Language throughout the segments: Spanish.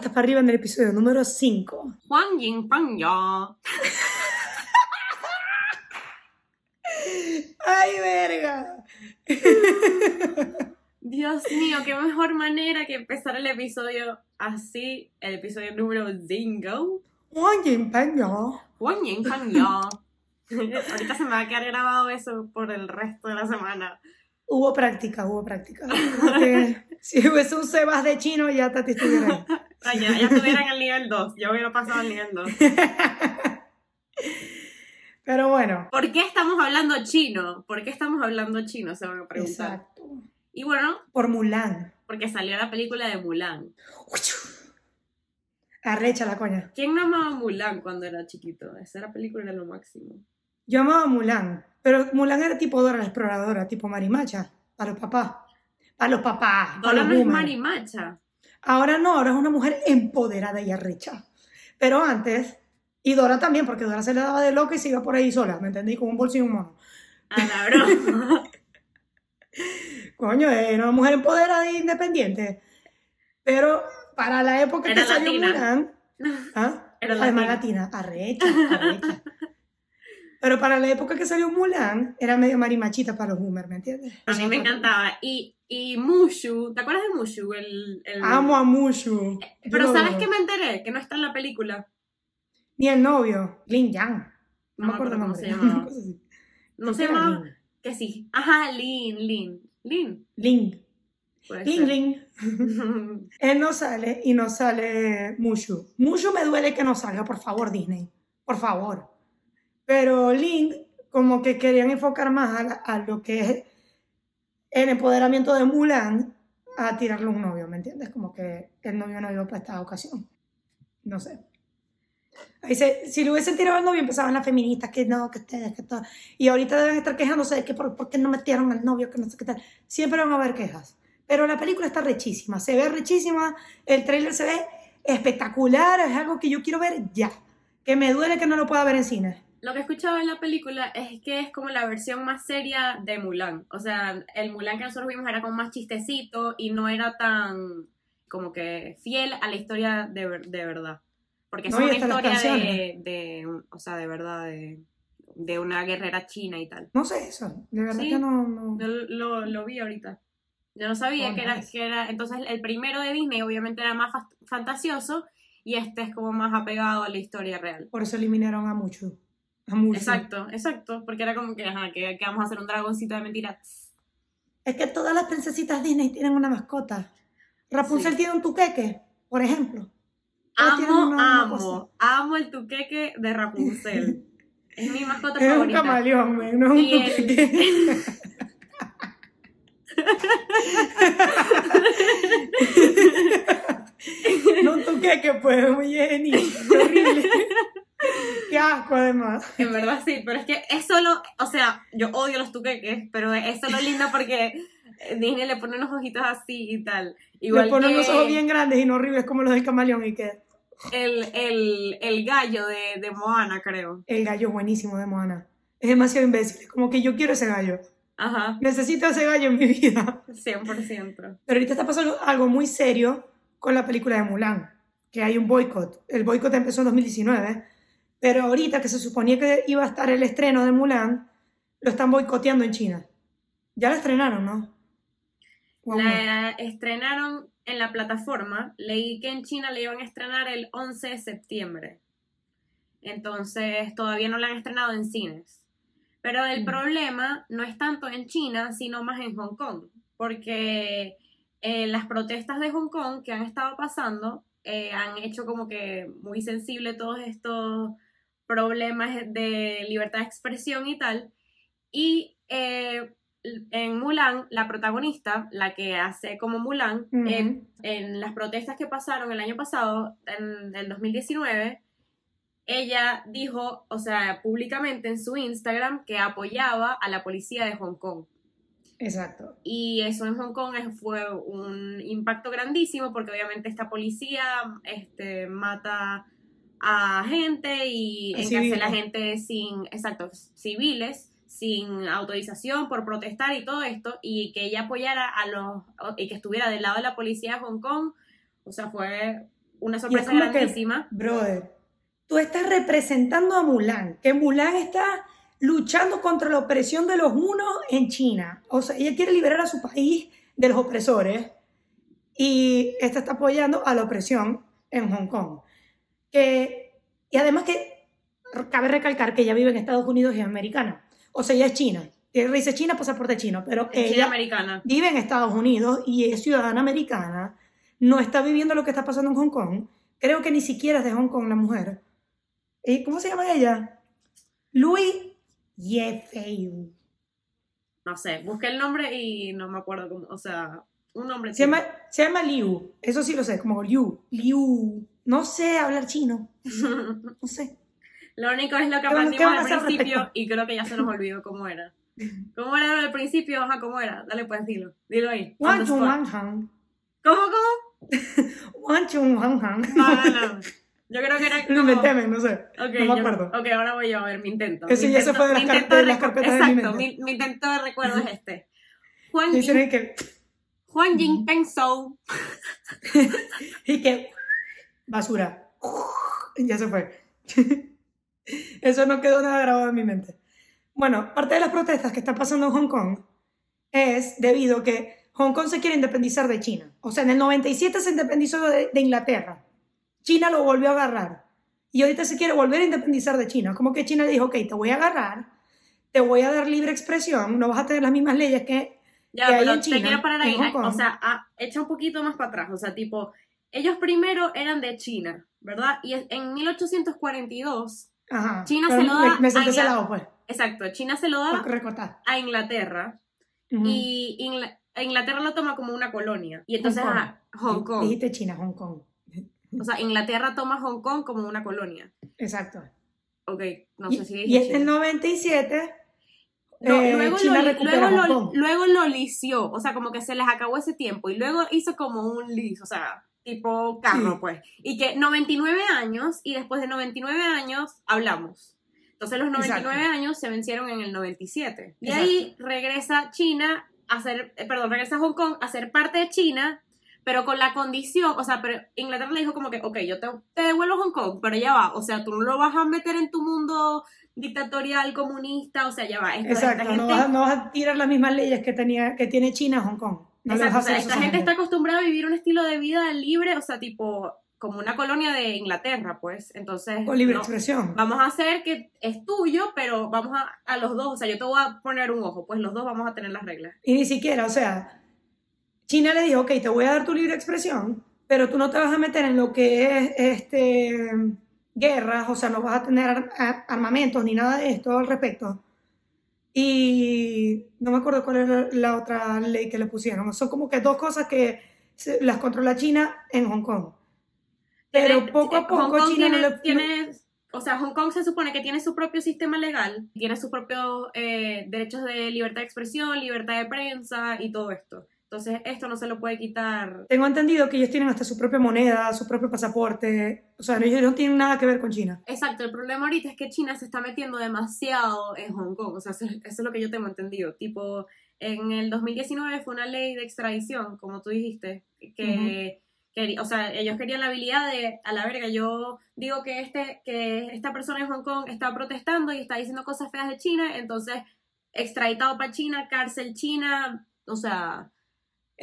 Puestas para arriba en el episodio número 5. Juan Yin Pan Ya. ¡Ay, verga! Dios mío, qué mejor manera que empezar el episodio así, el episodio número 5. Juan Yin Pan Yo. Juan Yin Pan Ya. Ahorita se me va a quedar grabado eso por el resto de la semana. Hubo práctica, hubo práctica. Si hubiese un Sebas de chino, ya te estuviera. Ah, ya, ya estuviera en el nivel 2, ya hubiera pasado al nivel 2. Pero bueno. ¿Por qué estamos hablando chino? ¿Por qué estamos hablando chino? Se van a preguntar. Exacto. Y bueno, Por Mulan. porque salió la película de Mulan. Arrecha la coña. ¿Quién no amaba Mulan cuando era chiquito? Esa era película era lo máximo. Yo amaba Mulan, pero Mulan era tipo Dora la exploradora, tipo Marimacha, para los papás. Para los papás, para Dora los no es marimacha. Ahora no, ahora es una mujer empoderada y arrecha. Pero antes, y Dora también, porque Dora se le daba de loca y se iba por ahí sola, ¿me entendí? Con un bolsillo y un mono. A la broma. Coño, era una mujer empoderada e independiente. Pero para la época Era que salió latina. Mulan, ¿ah? Era además latina, arrecha, arrecha. Pero para la época que salió Mulan, era medio marimachita para los boomers, ¿me entiendes? A mí me encantaba. Y, y Mushu, ¿te acuerdas de Mushu? El, el- Amo a Mushu. Pero Yo- ¿sabes qué me enteré? Que no está en la película. Ni el novio, Lin Yang. No, No me acuerdo cómo se llamaba. No se llamaba... Que sí. Ajá, Lin, Lin. Lin. Lin. puede Lin, ser. Lin. Él no sale y no sale Mushu. Mushu me duele que no salga, por favor, Disney. Por favor. Pero Link, como que querían enfocar más a, la- a lo que es el empoderamiento de Mulan a tirarle un novio, ¿me entiendes? Como que el novio no iba para esta ocasión. No sé. Ahí se- si le hubiesen tirado al novio, empezaban las feministas, que no, que ustedes, que todo. Y ahorita deben estar quejándose de que por, por qué no metieron al novio, que no sé qué tal. Siempre van a haber quejas. Pero la película está rechísima, se ve rechísima, el tráiler se ve espectacular, es algo que yo quiero ver ya. Que me duele que no lo pueda ver en cine. Lo que escuchaba en la película es que es como la versión más seria de Mulan. O sea, el Mulan que nosotros vimos era como más chistecito y no era tan como que fiel a la historia de, de verdad. Porque es No, una historia de, de, o sea, de verdad, de, de una guerrera china y tal. No sé eso, de verdad Sí. que no... no- Yo lo, lo vi ahorita. Yo no sabía Oh, que, era, que era. Entonces, el primero de Disney obviamente era más fantasioso y este es como más apegado a la historia real. Por eso eliminaron a Mucho. Exacto, exacto. Porque era como que, ajá, que, que vamos a hacer un dragoncito de mentira. Es que todas las princesitas Disney tienen una mascota. Rapunzel Sí. tiene un tuqueque, por ejemplo. Amo, una- una amo, cosa. amo el tuqueque de Rapunzel. es mi mascota Es un favorita. camaleón, man, no es un el- tuqueque. no un tuqueque, pues, muy geni. Horrible. Qué asco, además. En verdad sí, pero es que es solo, o sea, yo odio los tuqueques, pero es solo lindo porque Disney le pone unos ojitos así y tal. Igual Le ponen que los ojos bien grandes y no horribles como los del camaleón y que el, el, el gallo de, de Moana, creo. el gallo buenísimo de Moana. Es demasiado imbécil. Como que yo quiero ese gallo. Ajá, Necesito ese gallo en mi vida. 100%. Pero ahorita está pasando algo muy serio con la película de Mulan, que hay un boicot. El boicot empezó en 2019, pero ahorita que se suponía que iba a estar el estreno de Mulan, lo están boicoteando en China. Ya la estrenaron, ¿no? La estrenaron en la plataforma. Leí que en China le iban a estrenar el 11 de septiembre. Entonces todavía no la han estrenado en cines. Pero el Mm. problema no es tanto en China, sino más en Hong Kong. Porque eh, las protestas de Hong Kong que han estado pasando eh, han hecho como que muy sensible todos estos problemas de libertad de expresión y tal. Y eh, en Mulan, la protagonista, la que hace como Mulan, en, en las protestas que pasaron el año pasado, en el 2019, ella dijo, o sea, públicamente en su Instagram, que apoyaba a la policía de Hong Kong. Exacto. Y eso en Hong Kong fue un impacto grandísimo porque obviamente esta policía este, mata a gente y A encarcela civiles. gente sin, exacto, civiles, sin autorización por protestar y todo esto, y que ella apoyara a los, y que estuviera del lado de la policía de Hong Kong O sea, fue una sorpresa como que, grandísima. brother, tú estás representando a Mulan, que Mulan está luchando contra la opresión de los hunos en China. O sea, ella quiere liberar a su país de los opresores y esta está apoyando a la opresión en Hong Kong. Que, y además que cabe recalcar que ella vive en Estados Unidos y es americana. O sea, ella es china. Dice China, pasaporte chino, pero China ella americana. vive en Estados Unidos y es ciudadana americana, no está viviendo lo que está pasando en Hong Kong. Creo que ni siquiera es de Hong Kong la mujer. ¿Y ¿Cómo se llama ella? Louis Yefei. No sé, busqué el nombre y no me acuerdo cómo, o sea, un nombre. Se llama, se llama Liu. Eso sí lo sé, como Liu. Liu. No sé hablar chino. No sé. Lo único es lo que ¿Qué van- qué aprendimos al principio respecto? y creo que ya se nos olvidó cómo era. ¿Cómo era al principio? Ajá, ¿cómo era? Dale, pues dilo. Dilo ahí. Wan chung. ¿Cómo, cómo? Wan chung. No, no, no. Yo creo que era como... inventé, no sé. No me yo- acuerdo. ok, ahora voy yo a ver mi intento. Ese Mi ya se intento- fue de las de las carpetas de mi mente. mi, mi intento de recuerdo es este. Juan, Dicen Jin, que, Juan Jin Peng Zhou. y que basura. Ya se fue. Eso no quedó nada grabado en mi mente. Bueno, parte de las protestas que están pasando en Hong Kong es debido a que Hong Kong se quiere independizar de China. O sea, en el 97 se independizó de, de Inglaterra. China lo volvió a agarrar. Y ahorita se quiere volver a independizar de China. Como que China le dijo, ok, te voy a agarrar, te voy a dar libre expresión, no vas a tener las mismas leyes que... Ya, que hay en te quiero parar ahí. Kong. O sea, ah, echa un poquito más para atrás. O sea, tipo, ellos primero eran de China, ¿verdad? Y en 1842, Ajá. China se lo da Me, senté a lado, pues. exacto, China se lo da recortar. a Inglaterra Ujú. y Ingla- Inglaterra lo toma como una colonia. Y entonces Hong Kong. a Hong Kong. Dijiste China, Hong Kong. O sea, Inglaterra toma Hong Kong como una colonia. Exacto. Ok, no y, sé si y dije en el China. 97, No, eh, luego, China lo, luego, lo, luego lo lició, o sea, como que se les acabó ese tiempo y luego hizo como un lis, o sea, tipo carro, Sí. pues. Y que 99 años y después de 99 años hablamos. Entonces los 99 Exacto. años se vencieron en el 97. Y Exacto. ahí regresa China a ser, eh, perdón, regresa Hong Kong a ser parte de China, pero con la condición, o sea, pero Inglaterra le dijo como que, ok, yo te, te devuelvo Hong Kong, pero ya va, o sea, tú no lo vas a meter en tu mundo dictatorial, comunista, o sea, ya va. Esto- Exacto, no gente- vas, a- no vas a tirar las mismas leyes que, tenía, que tiene China a Hong Kong. No Exacto, o sea, esta gente gente. está acostumbrada a vivir un estilo de vida libre, o sea, tipo, como una colonia de Inglaterra, pues. Entonces, Con libre no, expresión. vamos a hacer que es tuyo, pero vamos a, a los dos, o sea, yo te voy a poner un ojo, pues los dos vamos a tener las reglas. Y ni siquiera, o sea, China le dijo, ok, te voy a dar tu libre expresión, pero tú no te vas a meter en lo que es este, guerras, o sea, no vas a tener armamentos ni nada de esto al respecto. Y no me acuerdo cuál era la otra ley que le pusieron. Son como que dos cosas que las controla China en Hong Kong. Pero Tiene- poco a eh, poco Hong Kong China no tiene, le... tiene- o sea, Hong Kong se supone que tiene su propio sistema legal, tiene sus propios eh, derechos de libertad de expresión, libertad de prensa y todo esto. Entonces, esto no se lo puede quitar. Tengo entendido que ellos tienen hasta su propia moneda, su propio pasaporte. O sea, ellos no tienen nada que ver con China. Exacto, el problema ahorita es que China se está metiendo demasiado en Hong Kong, o sea, eso, eso es lo que yo tengo entendido. Tipo, en el 2019 fue una ley de extradición, como tú dijiste, que, que- o sea, ellos querían la habilidad de, a la verga, yo digo que, este, que esta persona en Hong Kong está protestando y está diciendo cosas feas de China, entonces, extraditado para China, cárcel China, o sea,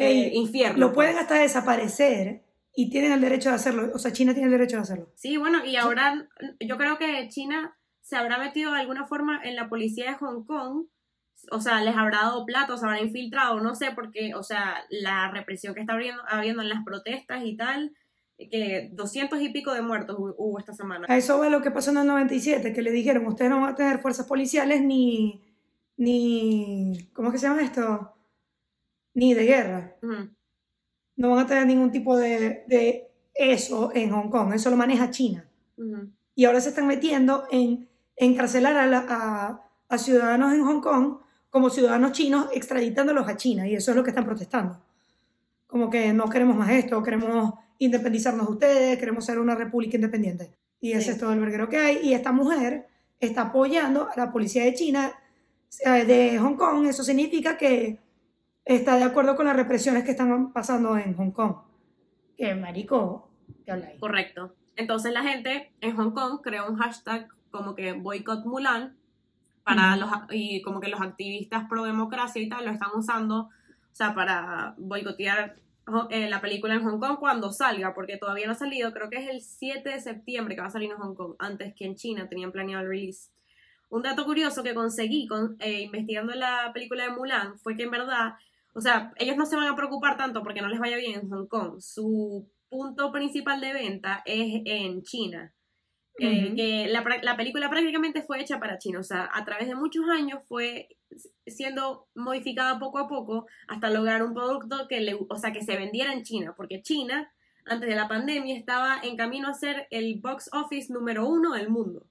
eh, infierno. Lo pueden pues. hasta desaparecer y tienen el derecho de hacerlo. O sea, China tiene el derecho de hacerlo. Sí, bueno, y ahora yo creo que China se habrá metido de alguna forma en la policía de Hong Kong, o sea, les habrá dado plata, se habrá infiltrado, no sé, porque, o sea, la represión que está habiendo, habiendo en las protestas y tal, que doscientos y pico de muertos hu- hubo esta semana. A eso va lo que pasó en el 97, que le dijeron, ustedes no van a tener fuerzas policiales ni, ni, ¿cómo es que se llama esto? Ni de guerra. No van a tener ningún tipo de, de eso en Hong Kong. Eso lo maneja China. Y ahora se están metiendo en encarcelar a, la- a- a ciudadanos en Hong Kong como ciudadanos chinos, extraditándolos a China. Y eso es lo que están protestando. Como que no queremos más esto, queremos independizarnos de ustedes, queremos ser una república independiente. Y ese Sí. es todo el verguero que hay. Y esta mujer está apoyando a la policía de China, eh, de Hong Kong. Eso significa que está de acuerdo con las represiones que están pasando en Hong Kong. que marico, ¿qué habla ahí? Correcto. Entonces la gente en Hong Kong creó un hashtag como que boicot Mulan para los y como que los activistas pro democracia y tal lo están usando, o sea, para boicotear eh, la película en Hong Kong cuando salga, porque todavía no ha salido, creo que es el 7 de septiembre que va a salir en Hong Kong, antes que en China tenían planeado el release. Un dato curioso que conseguí con, eh, investigando la película de Mulan fue que en verdad, o sea, ellos no se van a preocupar tanto porque no les vaya bien en Hong Kong. Su punto principal de venta es en China. Eh, que la, la película prácticamente fue hecha para China, o sea, a través de muchos años fue siendo modificada poco a poco hasta lograr un producto que le, o sea, que se vendiera en China, porque China antes de la pandemia estaba en camino a ser el box office número uno del mundo.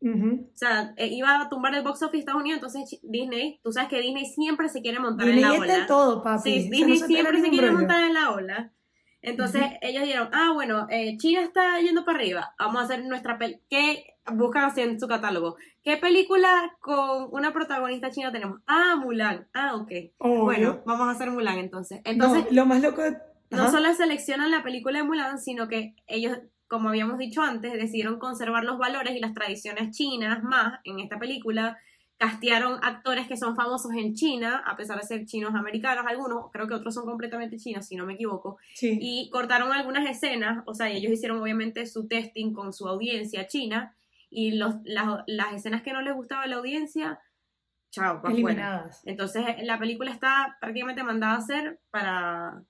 Ujú. O sea, eh, iba a tumbar el box office de Estados Unidos, entonces Disney, tú sabes que Disney siempre se quiere montar Disney en la ola. todo, papi. Sí, Eso Disney no se siempre se quiere montar en la ola. Entonces ellos dijeron, ah, bueno, eh, China está yendo para arriba, vamos a hacer nuestra película. ¿Qué buscan así en su catálogo? ¿Qué película con una protagonista china tenemos? Ah, Mulan. Ah, ok. Obvio. Bueno, vamos a hacer Mulan entonces. No, Entonces, lo más loco de- no Ajá. solo seleccionan la película de Mulan, sino que ellos, como habíamos dicho antes, decidieron conservar los valores y las tradiciones chinas más en esta película. Castearon actores que son famosos en China, a pesar de ser chinos americanos, algunos, creo que otros son completamente chinos, si no me equivoco. Sí. Y cortaron algunas escenas, o sea, ellos hicieron obviamente su testing con su audiencia china, y los, las, las escenas que no les gustaba a la audiencia, chao, para eliminadas. Entonces la película está prácticamente mandada a hacer para,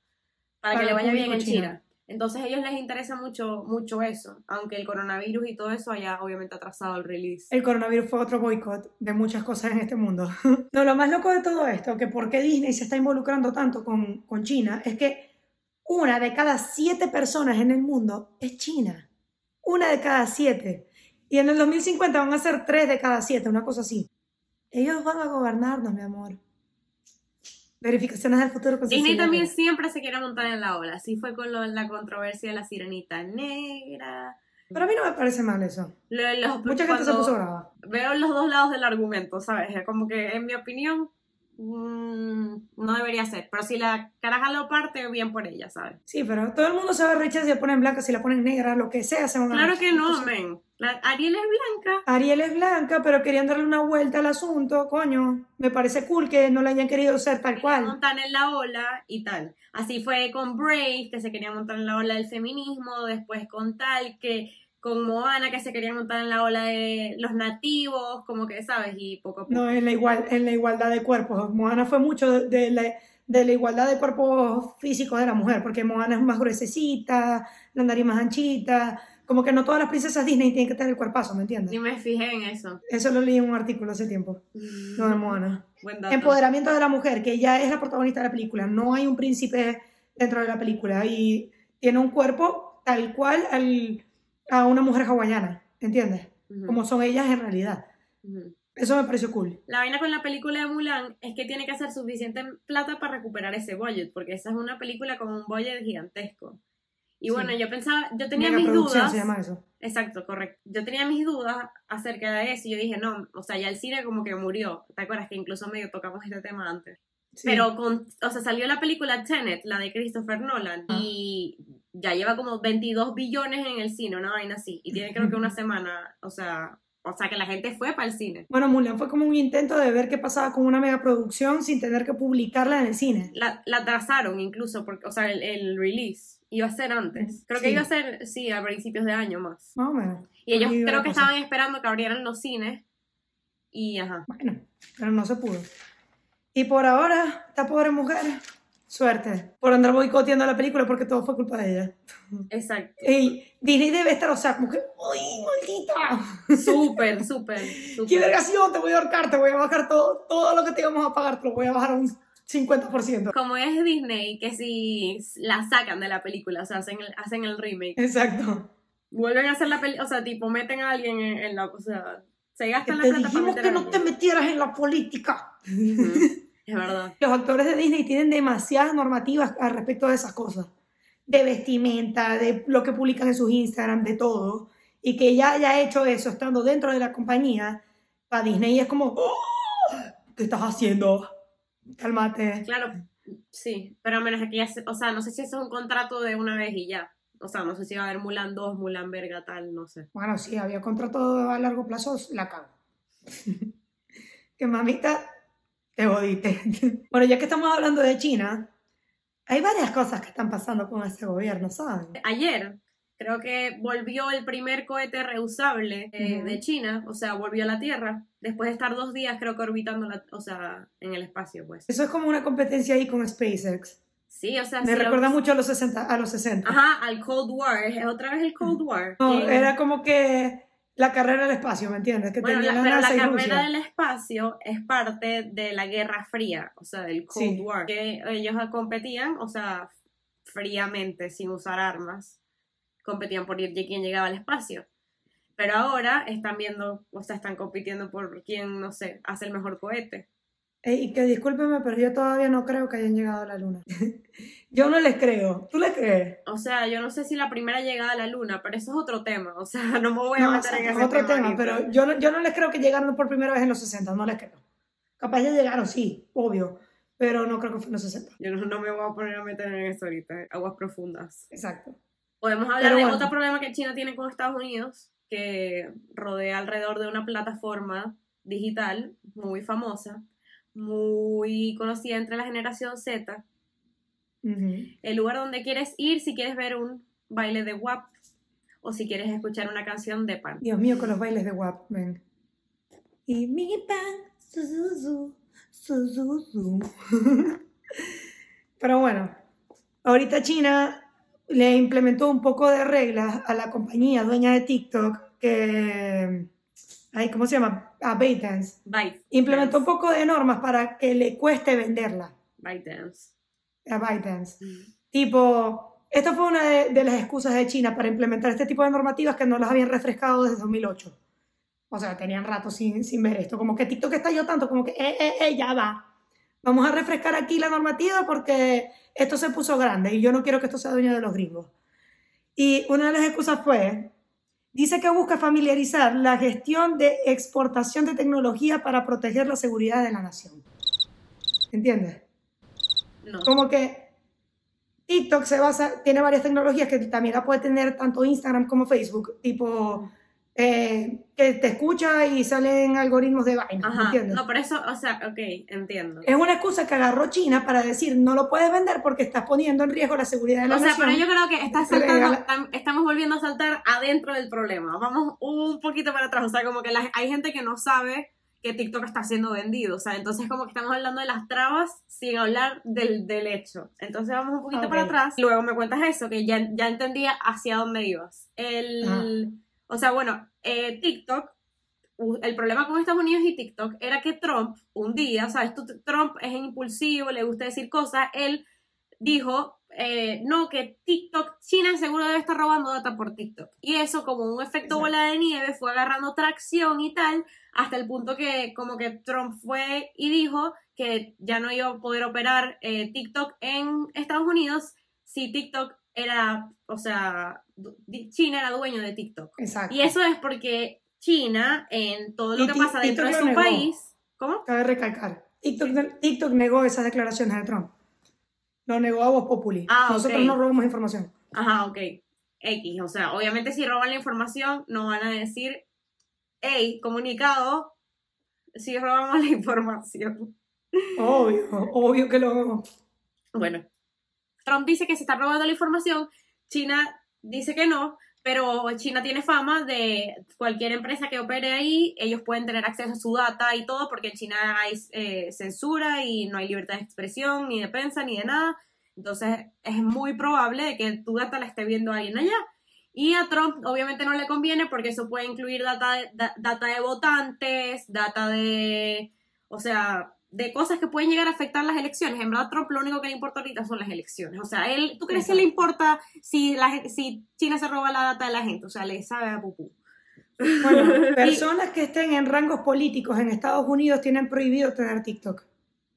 para, Para que le vaya bien en. China. Entonces a ellos les interesa mucho, mucho eso, aunque el coronavirus y todo eso haya obviamente atrasado el release. El coronavirus fue otro boicot de muchas cosas en este mundo. No, lo más loco de todo esto, que por qué Disney se está involucrando tanto con, con China, es que una de cada siete personas en el mundo es China. Una de cada siete. Y en el 2050 van a ser tres de cada siete, una cosa así. Ellos van a gobernarnos, mi amor. Verificaciones del futuro con Disney también siempre se quiere montar en la ola, así fue con lo- la controversia de la sirenita negra. Pero a mí no me parece mal eso. Lo- los- Mucha gente se puso brava. Veo los dos lados del argumento, ¿sabes? Es Como que en mi opinión mm, no debería ser, pero si la caraja lo parte, bien por ella, ¿sabes? Sí, pero todo el mundo a rechazar si la ponen blanca, si la ponen negra, lo que sea, se van a Claro que no, men. Ariel es blanca. Ariel es blanca, pero querían darle una vuelta al asunto, coño. Me parece cool que no la hayan querido ser tal cual. montar en la ola y tal. Así fue con Brave, que se quería montar en la ola del feminismo, después con tal, que con Moana, que se quería montar en la ola de los nativos, como que, ¿sabes? Y poco a poco. No, en la, igual, en la igualdad de cuerpos. Moana fue mucho de, de la, de la igualdad de cuerpos físicos de la mujer, porque Moana es más gruesecita, la nariz más anchita. Como que no todas las princesas Disney tienen que tener el cuerpazo, ¿me entiendes? Ni me fijé en eso. Eso lo leí en un artículo hace tiempo, lo de Moana. Buen dato. Empoderamiento de la mujer, que ella es la protagonista de la película. No hay un príncipe dentro de la película y tiene un cuerpo tal cual al- a una mujer hawaiana, ¿entiendes? Como son ellas en realidad. Eso me pareció cool. La vaina con la película de Mulan es que tiene que hacer suficiente plata para recuperar ese budget, porque esa es una película con un budget gigantesco. Y Sí. bueno, yo pensaba, yo tenía mis dudas. se llama eso. Exacto, correcto. Yo tenía mis dudas acerca de eso y yo dije, no, o sea, ya el cine como que murió. ¿Te acuerdas que incluso medio tocamos este tema antes? Sí. Pero con, o sea, salió la película Tenet, la de Christopher Nolan, Ah. y ya lleva como 22 billones en el cine, una vaina así. Y tiene creo que una semana, o sea, o sea, que la gente fue para el cine. Bueno, Mulan fue como un intento de ver qué pasaba con una megaproducción sin tener que publicarla en el cine. La, la atrasaron incluso, porque, o sea, el, el release iba a ser antes. Creo que Sí. iba a ser, sí, a principios de año más. Más o menos. Y ellos Ahí creo que estaban esperando que abrieran los cines. Y ajá. Bueno, pero no se pudo. Y por ahora, esta pobre mujer, suerte por andar boicoteando la película porque todo fue culpa de ella. Exacto. Ey, Disney debe estar, o sea, como que, ¡ay, maldita! Súper, súper, ¡Qué vergación! Te voy a ahorcar, te voy a bajar todo, todo lo que te íbamos a pagar, te lo voy a bajar a un 50%. Como es Disney, que si la sacan de la película, o sea, hacen el, hacen el remake, Exacto. vuelven a hacer la película, o sea, tipo, meten a alguien en, en la, o sea, se Que gastan la te plata para dijimos meter que no te metieras en la política. Ujú, Es verdad. Los actores de Disney tienen demasiadas normativas al respecto de esas cosas. De vestimenta, de lo que publican en sus Instagram, de todo. Y que ya haya hecho eso estando dentro de la compañía, para Disney es como, "Oh, ¿qué estás haciendo? Cálmate. Claro, Sí, pero a menos que ya, se- o sea, no sé si eso es un contrato de una vez y ya. O sea, no sé si va a haber Mulan 2, Mulan verga tal, no sé. Bueno, sí, había contrato a largo plazo, la cago. que mamita, te jodiste. bueno, ya que estamos hablando de China, hay varias cosas que están pasando con este gobierno, ¿saben? Ayer creo que volvió el primer cohete reusable eh, de China, o sea, volvió a la Tierra, después de estar dos días creo que orbitando, la, o sea, en el espacio, pues. Eso es como una competencia ahí con SpaceX. Sí, o sea, Me lo- recuerda mucho a los 60, a los 60. Ajá, al Cold War, es otra vez el Cold War. No, que- era como que la carrera al espacio, ¿me entiendes? Que Bueno, tenía la, carrera Rusia. del espacio es parte de la Guerra Fría, o sea, del Cold Sí. War, que ellos competían, o sea, fríamente, sin usar armas, competían por ir- quién llegaba al espacio. Pero ahora están viendo, o sea, están compitiendo por quién, no sé, hace el mejor cohete. Ey, y que discúlpeme, pero yo todavía no creo que hayan llegado a la luna. yo no les creo. ¿Tú les crees? O sea, yo no sé si la primera llegada a la luna, pero eso es otro tema, o sea, no me voy a No, meter en exacto, ese es otro tema, pero yo no, yo no les creo que llegaron por primera vez en los 60, no les creo. Capaz ya llegaron, sí, obvio, pero no creo que fue en los 60. Yo no, no me voy a poner a meter en eso ahorita, aguas profundas. Exacto. Podemos hablar Pero de bueno. otro problema que China tiene con Estados Unidos, que rodea alrededor de una plataforma digital muy famosa, muy conocida entre la generación Z, el lugar donde quieres ir si quieres ver un baile de WAP o si quieres escuchar una canción de pan. Dios mío, con los bailes de WAP, ven. Y mi pan, su, su, su, su. Pero bueno, ahorita China le implementó un poco de reglas a la compañía dueña de TikTok que, ay, ¿cómo se llama? A ByteDance. Byte. Implementó un poco de normas para que le cueste venderla ByteDance. a ByteDance. Tipo, esta fue una de, de las excusas de China para implementar este tipo de normativas que no las habían refrescado desde 2008. O sea, tenían rato sin, sin ver esto. Como que TikTok estalló tanto, como que, eh, eh, eh, ya va. Vamos a refrescar aquí la normativa porque esto se puso grande y yo no quiero que esto sea dueño de los gringos. Y una de las excusas fue, dice que busca familiarizar la gestión de exportación de tecnología para proteger la seguridad de la nación. ¿Entiendes? No. Como que TikTok se basa, tiene varias tecnologías que también la puede tener tanto Instagram como Facebook, tipo eh, que te escucha y salen algoritmos de vaina, ¿me Ajá. entiendes? No, pero eso, o sea, ok, entiendo. Es una excusa que agarró China para decir no lo puedes vender porque estás poniendo en riesgo la seguridad de la O sea, nación. pero yo creo que está Se le saltando, estamos volviendo a saltar adentro del problema. Vamos un poquito para atrás. O sea, como que la- hay gente que no sabe que TikTok está siendo vendido. O sea, entonces como que estamos hablando de las trabas sin hablar del, del hecho. Entonces vamos un poquito Ok. para atrás. Luego me cuentas eso, que ya, ya entendía hacia dónde ibas. El, o sea, bueno, eh, TikTok, el problema con Estados Unidos y TikTok era que Trump, un día, ¿sabes? Tú- Trump es impulsivo, le gusta decir cosas, él dijo, eh, no, que TikTok, China seguro debe estar robando data por TikTok. Y eso, como un efecto Exacto. bola de nieve, fue agarrando tracción y tal, hasta el punto que como que Trump fue y dijo que ya no iba a poder operar eh, TikTok en Estados Unidos si TikTok era, o sea, China era dueño de TikTok. Exacto. Y eso es porque China, en todo lo Y que pasa dentro de su país, ¿cómo? Cabe recalcar. TikTok, TikTok negó esas declaraciones de Trump. Lo negó a Voz Populi. Ah, Nosotros no robamos información. Ajá, ok. X, o sea, obviamente si roban la información, no van a decir, hey, comunicado, si robamos la información. Obvio, obvio que lo... Bueno, Trump dice que se está robando la información, China dice que no, pero China tiene fama de cualquier empresa que opere ahí, ellos pueden tener acceso a su data y todo, porque en China hay eh, censura y no hay libertad de expresión, ni de prensa, ni de nada. Entonces es muy probable que tu data la esté viendo alguien allá. Y a Trump obviamente no le conviene porque eso puede incluir de, da- data de votantes, data de, o sea, de cosas que pueden llegar a afectar las elecciones. En verdad, Trump lo único que le importa ahorita son las elecciones. O sea, él, ¿tú crees que le Exacto. importa si, la, si China se roba la data de la gente? O sea, le sabe a pupú. Bueno, personas que estén en rangos políticos en Estados Unidos tienen prohibido tener TikTok.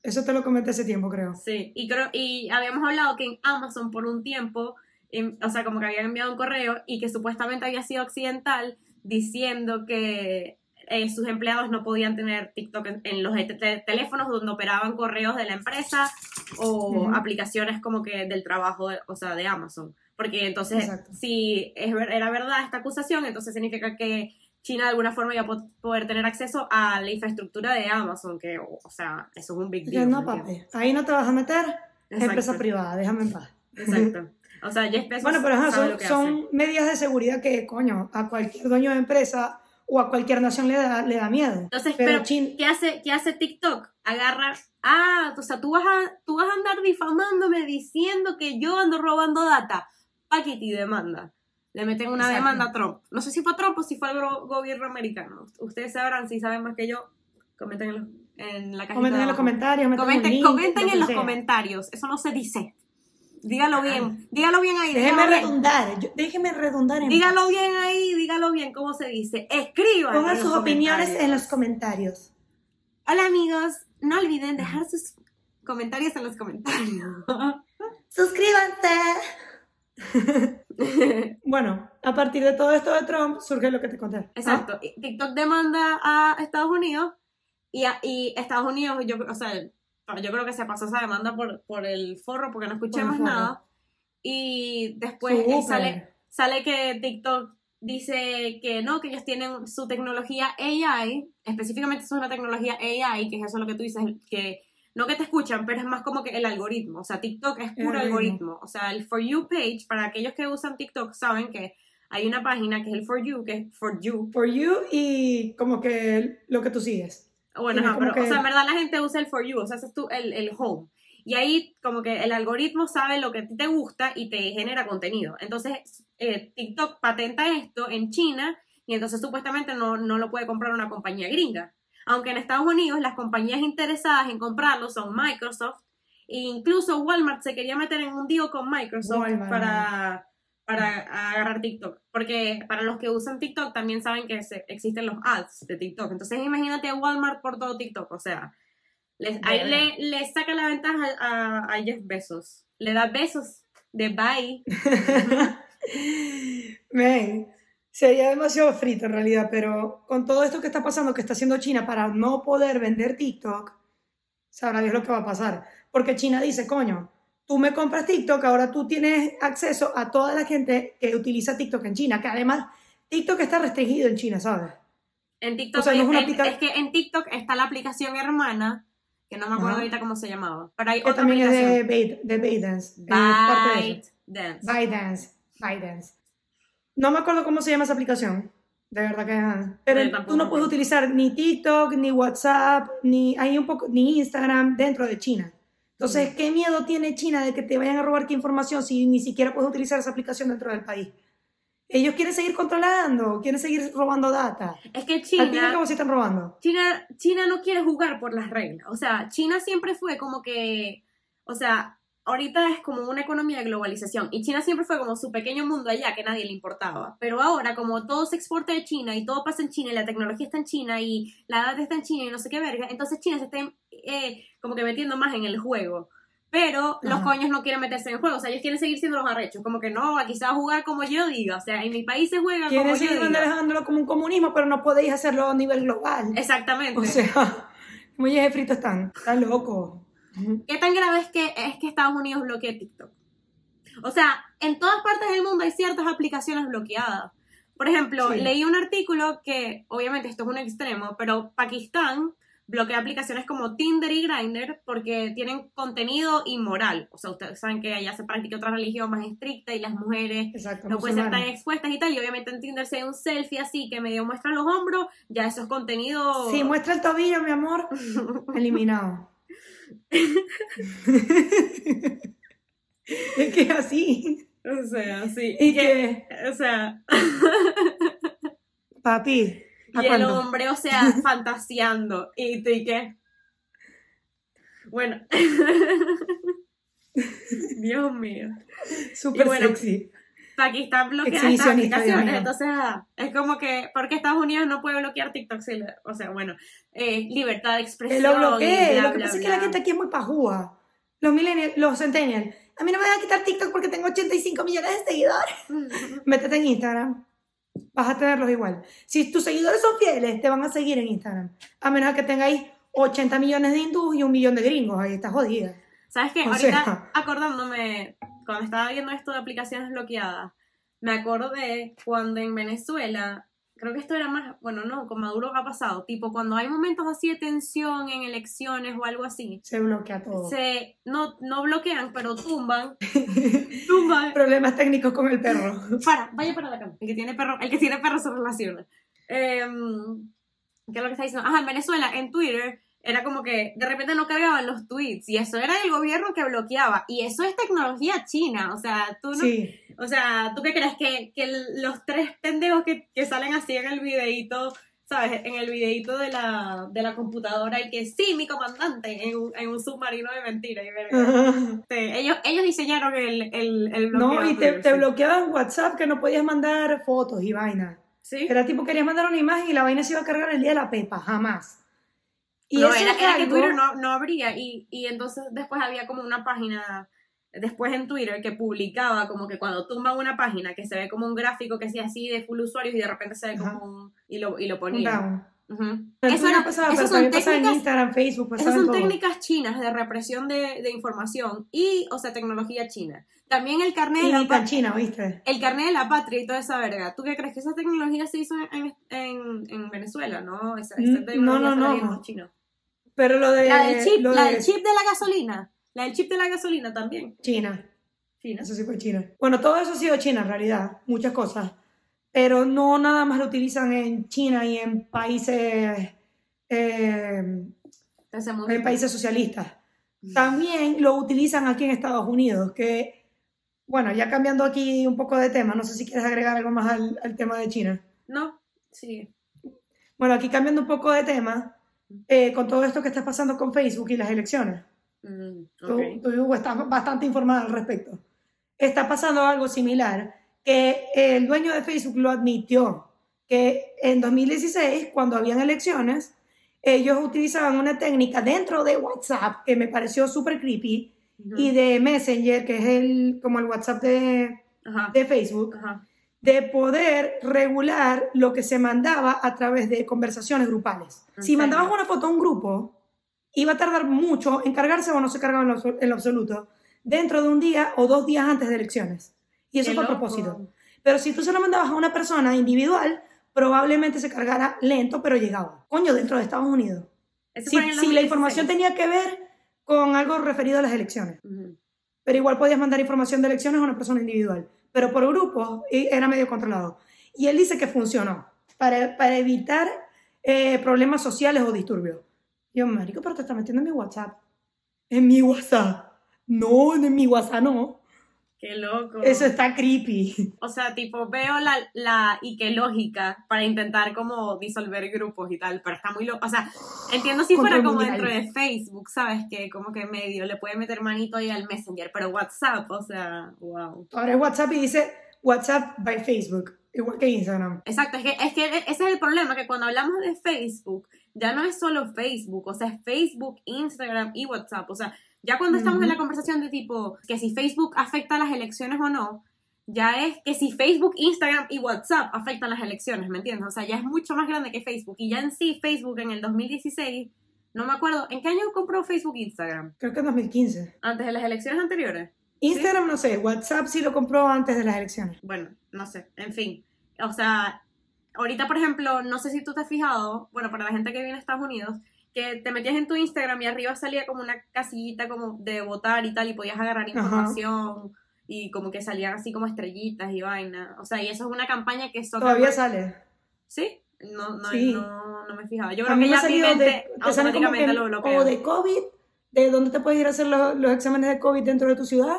Eso te lo comenté hace tiempo, creo. Sí, y creo, y habíamos hablado que en Amazon por un tiempo, em, o sea, como que habían enviado un correo y que supuestamente había sido occidental diciendo que eh, sus empleados no podían tener TikTok en, en los te- te- teléfonos donde operaban correos de la empresa o Ujú. aplicaciones como que del trabajo, de- o sea, de Amazon. Porque entonces, Exacto. si es, era verdad esta acusación, entonces significa que China de alguna forma iba a po- poder tener acceso a la infraestructura de Amazon, que, o, o sea, eso es un big deal. no, papi, ahí no te vas a meter, es empresa privada, déjame en paz. Exacto. O sea, Bezos Bueno, pero ajá, son, son medidas de seguridad que, coño, a cualquier dueño de empresa o a cualquier nación le da, le da miedo. Entonces, pero pero, Chin- ¿qué, hace, ¿qué hace TikTok? Agarra, ah, o sea, tú vas, a, tú vas a andar difamándome diciendo que yo ando robando data. Paquiti demanda. Le meten una Exacto. demanda a Trump. No sé si fue a Trump o si fue al gro- gobierno americano. Ustedes sabrán, si saben más que yo, comenten en, los- en la cajita Comenten en los comentarios, Comenten, link, comenten lo que en los sea. comentarios. Eso no se dice. Dígalo bien. Dígalo bien ahí. Déjeme bien. redundar, yo- déjeme redundar en Dígalo bien ahí, dígalo bien, ¿cómo se dice? Escriban. Pongan sus opiniones en los comentarios. Hola amigos, no olviden dejar sus comentarios en los comentarios. ¡Suscríbanse! Bueno, a partir de todo esto de Trump surge lo que te conté. ¿ah? Exacto. y TikTok demanda a Estados Unidos y, a- y Estados Unidos, yo, o sea, yo creo que se pasó esa demanda por, por el forro porque no escuché más forro. nada. Y después sale, sale que TikTok dice que no, que ellos tienen su tecnología AI, específicamente eso es una tecnología AI, que es eso lo que tú dices, que no que te escuchan, pero es más como que el algoritmo, o sea, TikTok es puro algoritmo, o sea, el For You page, para aquellos que usan TikTok saben que hay una página que es el For You, que es For You, For you y como que lo que tú sigues. Bueno, ajá, pero, que- o sea, en verdad la gente usa el For You, o sea, ese es tu, el, el home. Y ahí como que el algoritmo sabe lo que a ti te gusta y te genera contenido. Entonces, eh, TikTok patenta esto en China y entonces supuestamente no, no lo puede comprar una compañía gringa. Aunque en Estados Unidos las compañías interesadas en comprarlo son Microsoft e incluso Walmart se quería meter en un deal con Microsoft Walmart. para, para agarrar TikTok. Porque para los que usan TikTok también saben que se- existen los ads de TikTok. Entonces imagínate a Walmart por todo TikTok. O sea, les- ahí le, le saca la ventaja a, a Jeff Bezos. Le da besos de bye. Men, sería demasiado frito en realidad, pero con todo esto que está pasando, que está haciendo China para no poder vender TikTok, sabrá Dios lo que va a pasar. Porque China dice, coño, tú me compras TikTok, ahora tú tienes acceso a toda la gente que utiliza TikTok en China, que además TikTok está restringido en China, ¿sabes? En TikTok, O sea, no es una en- aplica- es que en TikTok está la aplicación hermana, que no me acuerdo Ajá. ahorita cómo se llamaba. Pero hay Que otra también es de, aplicación. Bait- de ByteDance. de. ByteDance. ByteDance. ByteDance. No me acuerdo cómo se llama esa aplicación. De verdad que. Pero tampoco tú no puedes utilizar ni TikTok, ni WhatsApp, ni hay un poco, ni Instagram dentro de China. Entonces, ¿qué miedo tiene China de que te vayan a robar qué información si ni siquiera puedes utilizar esa aplicación dentro del país? Ellos quieren seguir controlando, quieren seguir robando data. Es que Al al China, sí están robando. China, China no quiere jugar por las reglas. O sea, China siempre fue como que, o sea, ahorita es como una economía de globalización y China siempre fue como su pequeño mundo allá que nadie le importaba. Pero ahora como todo se exporta de China y todo pasa en China y la tecnología está en China y la data está en China y no sé qué verga, entonces China se está eh, como que metiendo más en el juego. Pero los Ajá. coños no quieren meterse en el juego, o sea, ellos quieren seguir siendo los arrechos, como que no, aquí se va a jugar como yo diga, o sea, en mi país se juega como Quieren yo seguir diga. manejándolo como un comunismo, pero no podéis hacerlo a nivel global. Exactamente. O sea, muy fritos están. Están locos. ¿Qué tan grave es que, es que Estados Unidos bloquee TikTok? O sea, en todas partes del mundo hay ciertas aplicaciones bloqueadas. Por ejemplo, Sí. leí un artículo que, obviamente esto es un extremo, pero Pakistán bloquea aplicaciones como Tinder y Grindr porque tienen contenido inmoral. O sea, ustedes saben que allá se practica otra religión más estricta y las mujeres Exacto. no pueden ser tan expuestas y tal. Y obviamente en Tinder se ve un selfie así que medio muestra los hombros, ya eso es contenido... Sí, muestra el tobillo, mi amor. Eliminado. es que es así. O sea, sí. Y que- que, o sea, papi, ¿a Y el cuándo? hombre, o sea, fantaseando. ¿Y tú y qué? Bueno. Dios mío. Súper bueno, sexy. Pakistán bloquea estas Exhibicionista, Dios aplicaciones. Entonces, ah, es como que, ¿por qué Estados Unidos no puede bloquear TikTok? O sea, bueno, eh, libertad de Que expresión. lo bla, Lo que bla, pasa es que la gente aquí es muy pajúa. Los millennials, los centennials. A mí no me van a quitar TikTok porque tengo 85 millones de seguidores. Métete en Instagram. vas a tenerlos igual. Si tus seguidores son fieles, te van a seguir en Instagram. A menos que tengáis 80 millones de hindús y un millón de gringos. Ahí estás jodida. ¿Sabes qué? O Ahorita sea- acordándome, cuando estaba viendo esto de aplicaciones bloqueadas, me acordé cuando en Venezuela, creo que esto era más, bueno, no, con Maduro ha pasado, tipo cuando hay momentos así de tensión en elecciones o algo así, Se bloquea todo. se, no, no bloquean, pero tumban, tumban Problemas técnicos con el perro. para, vaya para la cama. El que tiene perro, el que tiene perro se relaciona. Em, ¿Qué es lo que está diciendo? Ajá, en Venezuela, en Twitter, era como que de repente no cargaban los tweets y eso era el gobierno que bloqueaba. Y eso es tecnología china. O sea, tú no. Sí. O sea, ¿tú qué crees? Que, que los tres pendejos que, que salen así en el videíto. ¿Sabes? En el videíto de la, de la computadora y que sí, mi comandante, en un, en un submarino de mentira. Y verga. Ellos, ellos diseñaron el, el, el bloqueo. No, y te, te bloqueaban WhatsApp que no podías mandar fotos y vaina. Sí. Era tipo, querías mandar una imagen y la vaina se iba a cargar el día de la pepa, jamás. Y no, era, era que Twitter no, no abría y, y entonces después había como una página después en Twitter que publicaba como que cuando tumban una página que se ve como un gráfico que sea así de full usuarios y de repente se ve como Ajá. un y lo, y lo ponía. Eso era- pasaba, esas pero son también pasaba en técnicas Instagram, Facebook, esas son todo. técnicas chinas de represión de, de información y, o sea, tecnología china. También el carnet de Y la ni tan pa- china, ¿viste? el carnet de la patria y toda esa verga. ¿Tú qué crees que esa tecnología se hizo en, en, en Venezuela? No, esa, esa Mm, no, no, la no. Pero lo de... La del chip, lo la de del chip de la gasolina. La del chip de la gasolina también. China. China. Eso sí fue China. Bueno, todo eso ha sido China en realidad, muchas cosas. Pero no nada más lo utilizan en China y en países, eh, en países socialistas. También lo utilizan aquí en Estados Unidos, que, bueno, ya cambiando aquí un poco de tema, no sé si quieres agregar algo más al, al tema de China. No, sí. Bueno, aquí cambiando un poco de tema, eh, con todo esto que está pasando con Facebook y las elecciones. Mm, Tú, ok. tú estás bastante informada al respecto. Está pasando algo similar, que el dueño de Facebook lo admitió, que en 2016, cuando habían elecciones, ellos utilizaban una técnica dentro de WhatsApp que me pareció súper creepy y de Messenger, que es el, como el WhatsApp de, Ajá. de Facebook, Ajá. De poder regular lo que se mandaba a través de conversaciones grupales. ¿En Si mandabas una foto a un grupo, iba a tardar mucho en cargarse o no se cargaba en lo, en lo absoluto, dentro de un día o dos días antes de elecciones. Y eso Qué fue a propósito. Pero si tú se lo mandabas a una persona individual, probablemente se cargara lento, pero llegaba. Coño, dentro de Estados Unidos. Si, la información 2016. tenía que ver con algo referido a las elecciones. Pero igual podías mandar información de elecciones a una persona individual. Pero por grupos era medio controlado. Y él dice que funcionó para, para evitar eh, problemas sociales o disturbios. Yo, marico, pero te está metiendo en mi WhatsApp. En mi WhatsApp. No, en mi WhatsApp no. Qué loco. Eso está creepy. O sea, tipo, veo la, la y qué lógica para intentar como disolver grupos y tal, pero está muy loco. O sea, entiendo si fuera como dentro de Facebook, ¿sabes? Que como que medio le puede meter manito ahí al Messenger, pero WhatsApp, o sea, wow. Tú abres WhatsApp y dice WhatsApp by Facebook. Igual que Instagram. Exacto, es que, es que ese es el problema, que cuando hablamos de Facebook, ya no es solo Facebook, o sea, es Facebook, Instagram y WhatsApp. O sea, ya cuando estamos en Ujú. la conversación de tipo que si Facebook afecta a las elecciones o no, ya es que si Facebook, Instagram y WhatsApp afectan las elecciones, ¿me entiendes? O sea, ya es mucho más grande que Facebook. Y ya en sí, Facebook en el 2016, no me acuerdo, ¿en qué año compró Facebook Instagram? Creo que en 2015. ¿Antes de las elecciones anteriores? Instagram no sé. WhatsApp sí lo compró antes de las elecciones. bueno, no sé, en fin. O sea, ahorita, por ejemplo, no sé si tú te has fijado, bueno, para la gente que viene a Estados Unidos, que te metías en tu Instagram y arriba salía como una casillita como de votar y tal, y podías agarrar información y como que salían así como estrellitas y vaina. O sea, y eso es una campaña que Todavía sale. ¿Sí? No, no, Sí. no, no me he fijado. Yo creo que ya mi mente de, automáticamente que lo bloquea. o de COVID, de dónde te puedes ir a hacer los, los exámenes de COVID dentro de tu ciudad,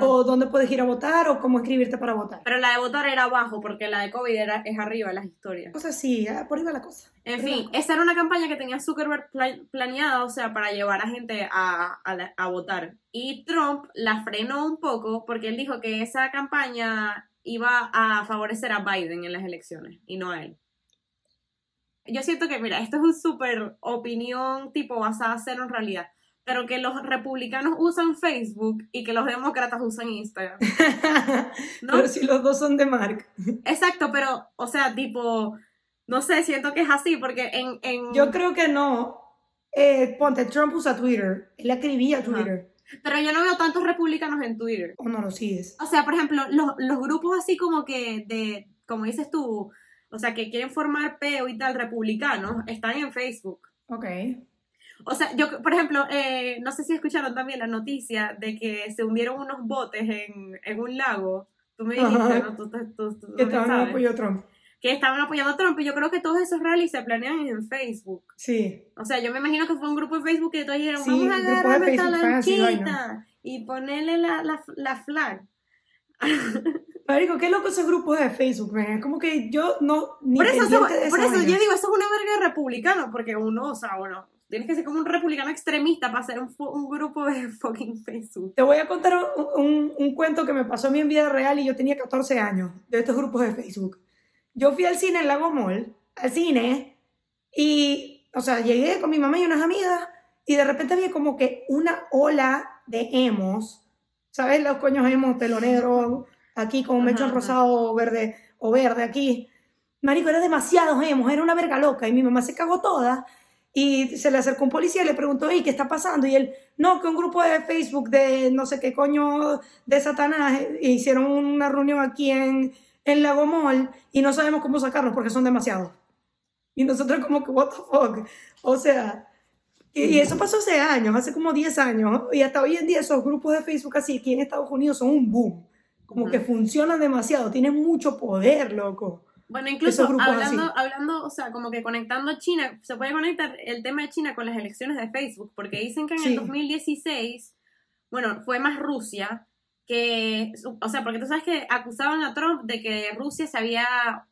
O dónde puedes ir a votar, o cómo inscribirte para votar. Pero la de votar era abajo, porque la de COVID era, es arriba las historias. Cosas así, ah, por ahí va la cosa. En fin, esa era una campaña que tenía Zuckerberg pla- planeada, o sea, para llevar a gente a, a la- a votar. Y Trump la frenó un poco porque él dijo que esa campaña iba a favorecer a Biden en las elecciones y no a él. Yo siento que, mira, esto es un súper opinión tipo basada cero en realidad. Pero que los republicanos usan Facebook y que los demócratas usan Instagram. ¿No? Pero si los dos son de Mark. Exacto, pero, o sea, tipo, no sé, siento que es así, porque en... en... Yo creo que no. Eh, ponte, Trump usa Twitter. Él escribía Twitter. Pero yo no veo tantos republicanos en Twitter. ¿O no lo sigues? O sea, por ejemplo, los, los grupos así como que de, como dices tú, o sea, que quieren formar peo y tal, republicanos, están en Facebook. Ok. O sea, yo, por ejemplo, eh, no sé si escucharon también la noticia de que se hundieron unos botes en, en un lago. Tú me dijiste, Ajá. ¿no? Tú, tú, tú- tú Que estaban apoyo a Trump. Que estaban apoyando a Trump. Y yo creo que todos esos rallies se planean en Facebook. Sí. O sea, yo me imagino que fue un grupo de Facebook que todos dijeron, Sí, vamos a agarrar fue así, lanchita y ponerle la, la, la flag. Marico, qué loco esos grupos de Facebook, man. Es como que yo no. Ni Por eso, por yo digo, eso es una verga de republicano, porque uno, o sea, bueno, tienes que ser como un republicano extremista para hacer un, un grupo de fucking Facebook. Te voy a contar un, un- un cuento que me pasó a mí en vida real y yo tenía 14 años de estos grupos de Facebook. Yo fui al cine en Lago Mall, al cine, y, o sea, llegué con mi mamá y unas amigas, y de repente había como que una ola de emos, ¿sabes? Los coños emos, pelo negro, aquí con un mechón rosado o verde, o verde aquí. Marico, era demasiados emos, era una verga loca, y mi mamá se cagó toda, y se le acercó un policía y le preguntó, "Ey, ¿qué está pasando? Y él, no, que un grupo de Facebook de no sé qué coño de Satanás eh, hicieron una reunión aquí en, en Lago Mall y no sabemos cómo sacarlos porque son demasiados. Y nosotros como que, what the fuck? O sea, y, y eso pasó hace años, hace como 10 años, y hasta hoy en día esos grupos de Facebook así aquí en Estados Unidos son un boom. Como Ujú. que funcionan demasiado, tienen mucho poder, loco. Bueno, incluso hablando, así. hablando, o sea, como que conectando a China, se puede conectar el tema de China con las elecciones de Facebook, porque dicen que en Sí. el 2016, bueno, fue más Rusia, que, o sea, porque tú sabes que acusaban a Trump de que Rusia se había,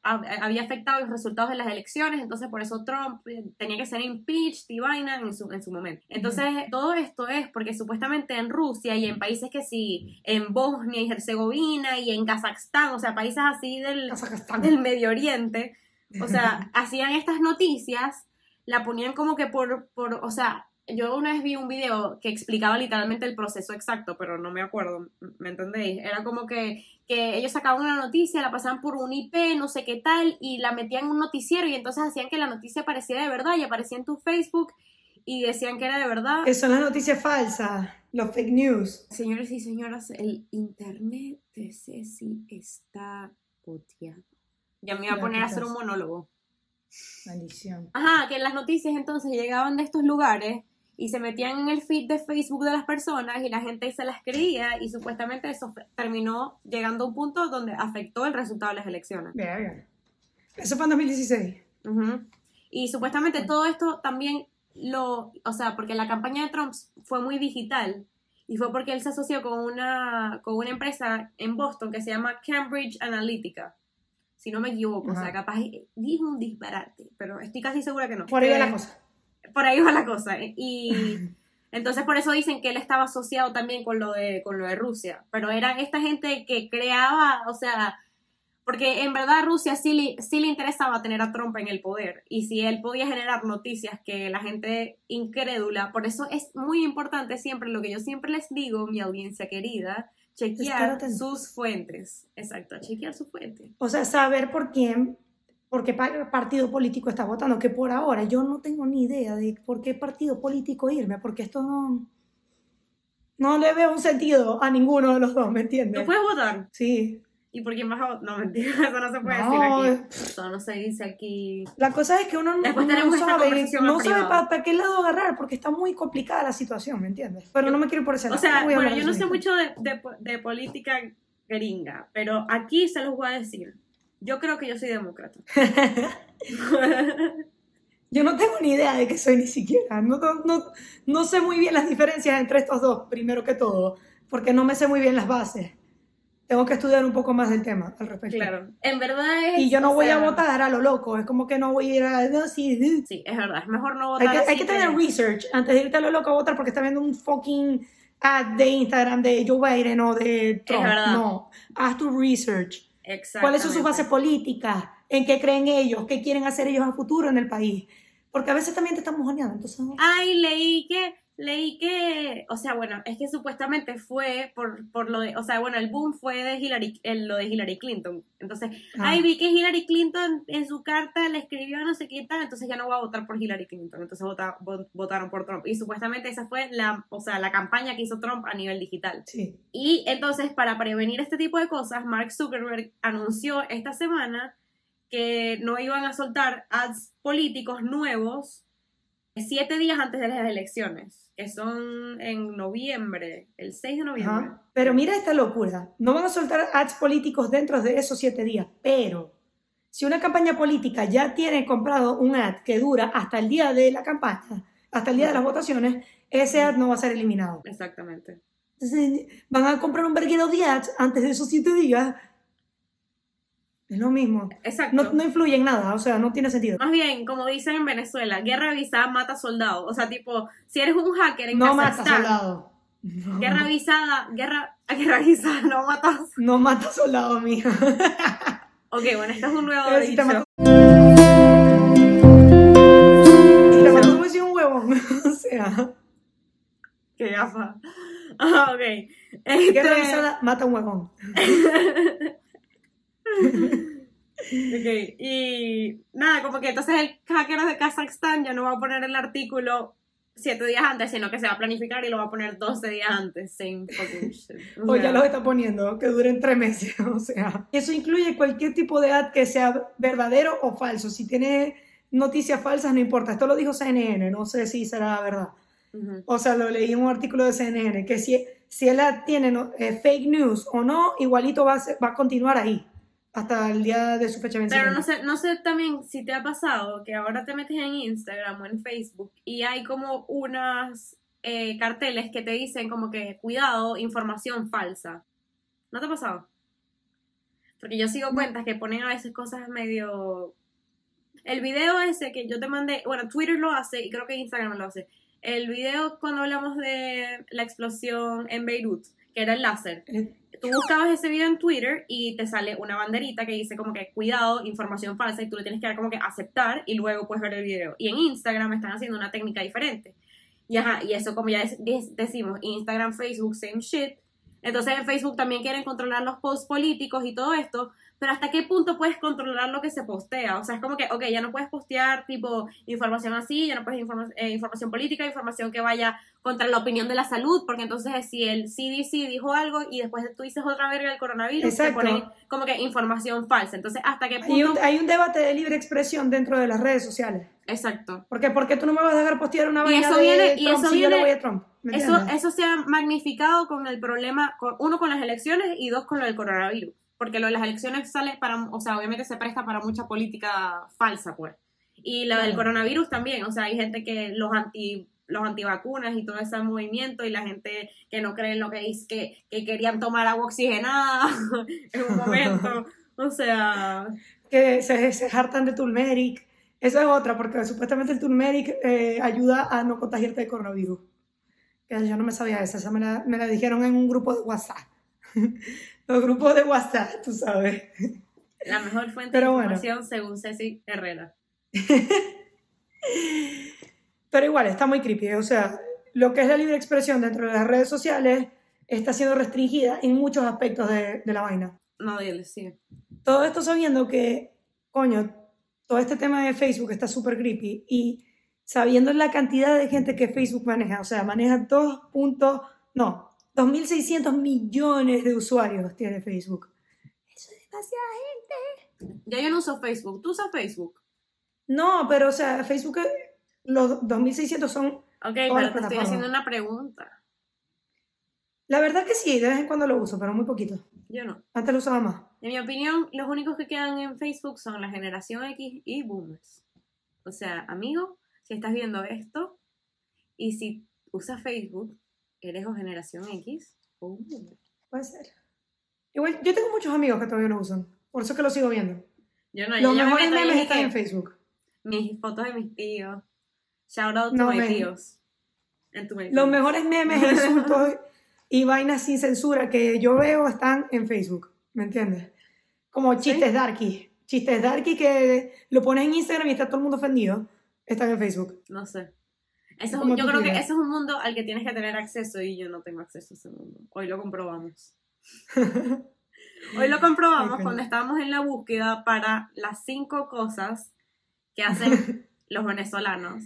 hab- había afectado los resultados de las elecciones, entonces por eso Trump eh, tenía que ser impeached y vaina en su, en su momento. Entonces, todo esto es porque supuestamente en Rusia y en países que sí, en Bosnia y Herzegovina y en Kazajstán, o sea, países así del, Kazajstán. del Medio Oriente, o sea, hacían estas noticias, la ponían como que por, por, o sea, yo una vez vi un video que explicaba literalmente el proceso exacto, pero no me acuerdo, ¿me entendéis? Era como que, que ellos sacaban una noticia, la pasaban por un IP, no sé qué tal, y la metían en un noticiero y entonces hacían que la noticia pareciera de verdad y aparecía en tu Facebook y decían que era de verdad. Que son las noticias falsas, los fake news. Señores y señoras, el internet de Ceci está puteado. Ya me iba a poner a hacer un monólogo. Maldición. Ajá, que las noticias entonces llegaban de estos lugares y se metían en el feed de Facebook de las personas y la gente se las creía y supuestamente eso terminó llegando a un punto donde afectó el resultado de las elecciones. Verga. Eso fue en 2016. Ujú. Y supuestamente todo esto también lo, o sea, porque la campaña de Trump fue muy digital y fue porque él se asoció con una, con una empresa en Boston que se llama Cambridge Analytica. Si no me equivoco, o sea, capaz dije un disparate, pero estoy casi segura que no. Por ahí va Eh, la cosa. Por ahí va la cosa. ¿eh? Y entonces por eso dicen que él estaba asociado también con lo de, con lo de Rusia. Pero eran esta gente que creaba, o sea, porque en verdad Rusia sí le, sí le interesaba tener a Trump en el poder. Y si él podía generar noticias que la gente incrédula, por eso es muy importante siempre lo que yo siempre les digo, mi audiencia querida, chequear sus fuentes. Exacto, chequear sus fuentes. O sea, saber por quién, por qué pa- partido político está votando, que por ahora yo no tengo ni idea de por qué partido político irme, porque esto no, no le veo un sentido a ninguno de los dos, ¿me ¿Tú entiendes? puedes votar? Sí. ¿Y por quién vas a votar? No, mentira, eso no se puede No, decir aquí. Eso no se dice aquí. La cosa es que uno no, Después no sabe, no sabe privado. para qué lado agarrar, porque está muy complicada la situación, ¿me entiendes? Pero no me quiero ir por ese O lado. sea, Voy a bueno, yo no sé mucho de, de de política gringa, pero aquí se los voy a decir. Yo creo que yo soy demócrata. Yo no tengo ni idea de qué soy ni siquiera. No, no, no, sé muy bien las diferencias entre estos dos, primero que todo, porque no me sé muy bien las bases. Tengo que estudiar un poco más del tema al respecto. claro. En verdad es. Y yo no voy a sea, votar a lo loco, es como que no voy a ir a... No, sí, sí. Es verdad. Es mejor no Hay votar. que, hay que tener research antes de irte a lo loco a votar porque está viendo un fucking ad de Instagram de Joe Biden o de Trump. verdad. No, haz tu research. ¿Cuáles son sus bases políticas? ¿En qué creen ellos? ¿Qué quieren hacer ellos a futuro en el país? Porque a veces también te están mojoneando, entonces... Ay, leí que leí que, o sea, bueno, es que supuestamente fue por, por lo de, o sea, bueno, el boom fue de Hillary, el- lo de Hillary Clinton. Entonces, Ah. ahí vi que Hillary Clinton en su carta le escribió no sé qué tal, entonces ya no voy a votar por Hillary Clinton. Entonces vota- vo- votaron por Trump. Y supuestamente esa fue la, o sea, la campaña que hizo Trump a nivel digital. Sí. Y entonces, para prevenir este tipo de cosas, Mark Zuckerberg anunció esta semana que no iban a soltar ads políticos nuevos siete días antes de las elecciones, que son en noviembre, el 6 de noviembre. Ajá. Pero mira esta locura. No van a soltar ads políticos dentro de esos siete días, pero si una campaña política ya tiene comprado un ad que dura hasta el día de la campaña, hasta el día de las votaciones, ese ad no va a ser eliminado. Exactamente. Entonces, van a comprar un verguero de ads antes de esos siete días. Es lo mismo. Exacto. No, no influye en nada, o sea, no tiene sentido. Más bien, como dicen en Venezuela, guerra avisada mata soldado. O sea, tipo, si eres un hacker en No mata soldado. No. guerra avisada, guerra, guerra avisada, no matas. No mata soldado, mija. Ok, bueno, este es un nuevo Pero si te dicho. mató. Si te mató, pues un huevón. o sea, Qué gafa. Ah, ok. guerra Este- avisada mata un huevón. Ok, y nada, como que entonces el hacker de Kazajstán ya no va a poner el artículo siete días antes, sino que se va a planificar y lo va a poner 12 días antes. Fucking shit. O O ya los está poniendo, que duren tres meses. O sea, eso incluye cualquier tipo de ad que sea verdadero o falso. Si tiene noticias falsas, no importa. Esto lo dijo CNN, no sé si será verdad. ujú. O sea, lo leí en un artículo de CNN, que si, si el ad tiene no- eh, fake news o no, igualito va a, ser- va a continuar ahí, hasta el día de su fecha de Pero no sé, no sé también si te ha pasado que ahora te metes en Instagram o en Facebook y hay como unas eh, carteles que te dicen como que cuidado, información falsa. ¿No te ha pasado? Porque yo sigo cuentas que ponen a veces cosas medio... El video ese que yo te mandé, bueno, Twitter lo hace y creo que Instagram lo hace. El video cuando hablamos de la explosión en Beirut, que era el láser Eh, tú buscabas ese video en Twitter y te sale una banderita que dice como que cuidado, información falsa y tú le tienes que dar como que aceptar y luego puedes ver el video. Y en Instagram están haciendo una técnica diferente. Y ajá, y eso como ya decimos, Instagram, Facebook, same shit. Entonces en Facebook también quieren controlar los posts políticos y todo esto, pero ¿hasta qué punto puedes controlar lo que se postea? O sea, es como que, ok, ya no puedes postear tipo información así, ya no puedes informa- eh, información política, información que vaya contra la opinión de la salud, porque entonces si el CDC dijo algo y después tú dices otra verga del coronavirus, Exacto. te ponen como que información falsa. Entonces, ¿hasta qué punto? Hay un, hay un debate de libre expresión dentro de las redes sociales. Exacto. Porque ¿por qué tú no me vas a dejar postear una Y vaina eso de viene- y Trump eso si yo le voy a Trump? ¿Me Eso, eso se ha magnificado con el problema, con, uno con las elecciones y dos con lo del coronavirus. Porque lo de las elecciones sale para, o sea, obviamente se presta para mucha política falsa, pues. Y lo del coronavirus también, o sea, hay gente que los anti los antivacunas y todo ese movimiento y la gente que no cree en lo que dice, que, que querían tomar agua oxigenada en un momento. O sea, que se, se hartan de turmeric. Esa es otra, porque supuestamente el turmeric eh, ayuda a no contagiarte de coronavirus. Que yo no me sabía esa, esa me la, me la dijeron en un grupo de WhatsApp. Los grupos de WhatsApp, tú sabes. la mejor fuente Pero de bueno. información según Ceci Herrera. Pero igual, está muy creepy. O sea, lo que es la libre expresión dentro de las redes sociales está siendo restringida en muchos aspectos de, de la vaina. No, dile, sí. Todo esto sabiendo que, coño, todo este tema de Facebook está súper creepy y sabiendo la cantidad de gente que Facebook maneja, o sea, maneja 2 puntos, no, 2.600 millones de usuarios tiene Facebook. Eso es demasiada gente. Ya yo no uso Facebook. ¿Tú usas Facebook? No, pero, o sea, Facebook, eh, los 2.600 son, Ok, pero te estoy haciendo una pregunta. la verdad que sí, de vez en cuando lo uso, pero muy poquito. Yo no. Antes lo usaba más. En mi opinión, los únicos que quedan en Facebook son la generación X y boomers. O sea, amigo, si estás viendo esto y si usas Facebook, eres o generación X o un boomer. Puede ser. Igual, yo tengo muchos amigos que todavía lo usan, por eso es que lo sigo viendo. Yo no, Los yo ya me mejores memes están que en Facebook. mis fotos de mis tíos. Shout out to No, my men. tíos. And to my Los tíos. mejores memes, insultos y vainas sin censura que yo veo están en Facebook, ¿me entiendes? Como chistes darky. Chistes darky que lo pones en Instagram y está todo el mundo ofendido, están en Facebook. No sé. Eso, Como yo creo que ese es un mundo al que tienes que tener acceso y yo no tengo acceso a ese mundo. Hoy lo comprobamos. Hoy lo comprobamos cuando estábamos en la búsqueda para las cinco cosas que hacen los venezolanos.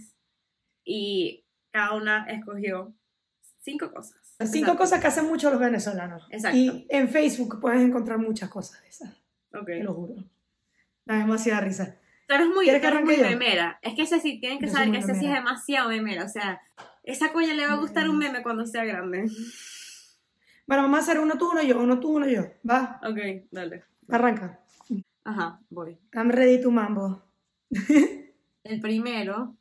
Y cada una escogió cinco cosas. Las cinco Exacto. cosas que hacen mucho los venezolanos. Exacto. Y en Facebook puedes encontrar muchas cosas de esas, Ok. te lo juro. Da demasiada risa. Tú eres muy, ¿Quieres tú eres muy memera. Es que ese sí, tienen que Yo saber que ese sí es demasiado memera. O sea, esa coña le va a gustar un meme cuando sea grande. Bueno, vamos a hacer uno tú, uno yo, uno tú, uno yo. Va, Ok, dale. arranca. Ajá, voy. I'm ready to mambo. El primero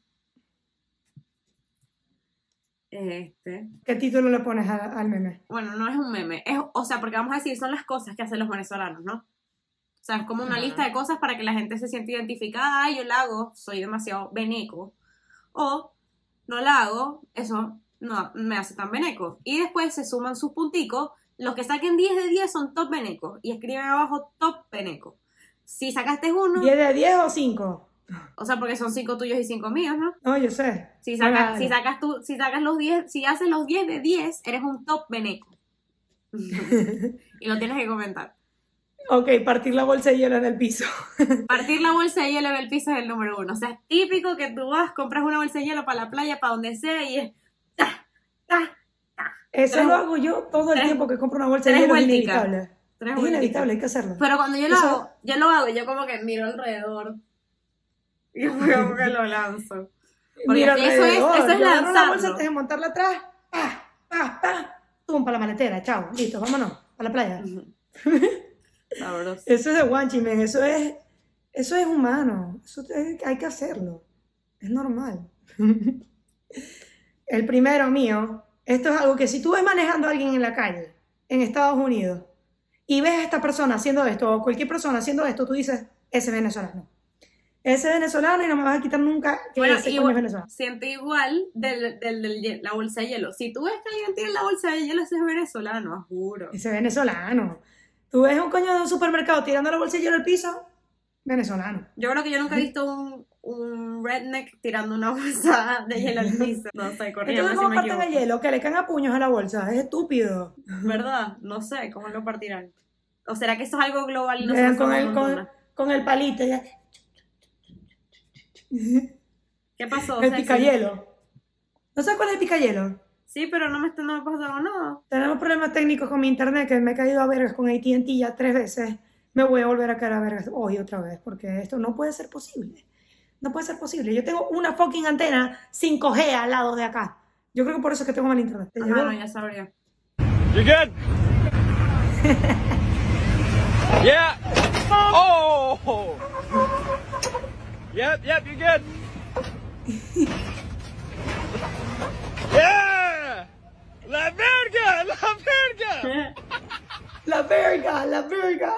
es este. ¿Qué título le pones a- al meme? Bueno, no es un meme. Es, o sea, porque vamos a decir, son las cosas que hacen los venezolanos, ¿no? O sea, es como una Ajá. lista de cosas para que la gente se sienta identificada. Ay, yo la hago, soy demasiado veneco. O no la hago, eso no me hace tan veneco. Y después se suman sus punticos. Los que saquen 10 de 10 son top veneco. Y escriben abajo top veneco. Si sacaste uno, ¿10 de 10 o 5? o sea, porque son 5 tuyos y 5 míos, ¿no? No, yo sé. Si sacas, si sacas tú, si sacas los 10, si haces los 10 de 10, eres un top veneco. y lo tienes que comentar. Ok, partir la bolsa de hielo en el piso. Partir la bolsa de hielo en el piso es el número uno. O sea, es típico que tú vas, compras una bolsa de hielo para la playa, para donde sea, y es. ¡ta! ¡ta! Eso Tres- lo hago yo todo el tres- tiempo que compro una bolsa de hielo. Es inevitable. Tres Es inevitable, hay que hacerlo. Pero cuando yo lo Eso- hago, yo lo hago, y yo como que miro alrededor. Y como que lo lanzo. Porque Mira eso es- eso es agarro la bolsa antes de montarla atrás. ¡Pah! ¡Pah! ¡Pah! ¡Tum! Para la maletera. Chao. Listo, vámonos. A la playa. Sabroso. Eso es de guanchi, men. Eso es, eso es humano. Eso te- hay que hacerlo. Es normal. El primero mío, esto es algo que si tú ves manejando a alguien en la calle, en Estados Unidos, y ves a esta persona haciendo esto, o cualquier persona haciendo esto, tú dices, ese venezolano. Ese venezolano y no me vas a quitar nunca que Bueno, ese igual- es venezolano. Siento igual del, hie- la bolsa de hielo. Si tú ves que alguien tiene la bolsa de hielo, ese es venezolano, juro. Ese venezolano. Tú ves un coño de un supermercado tirando la bolsilla al piso, venezolano. Yo creo que yo nunca he visto un, un redneck tirando una bolsa de hielo al piso. No sé, corriendo si ¿cómo me parten el hielo? Que le caen a puños a la bolsa. Es estúpido. ¿Verdad? No sé, ¿cómo lo partirán? ¿O será que eso es algo global y dan nosotros con, el, con, con el palito. ya. ¿Qué pasó? El Ceci? picayelo. ¿No sabes cuál es el picayelo? Sí, pero no me, está- no me pasó nada. Tenemos problemas técnicos con mi internet que me he caído a vergas con AT&T ya tres veces. Me voy a volver a caer a vergas hoy otra vez porque esto no puede ser posible. No puede ser posible. Yo tengo una fucking antena 5G al lado de acá. Yo creo que por eso es que tengo mal internet. ¿Te Ajá, no, ya sabría. You good? yeah. Oh. Yep, yep, you good. yeah. La verga, la verga. La verga, la verga.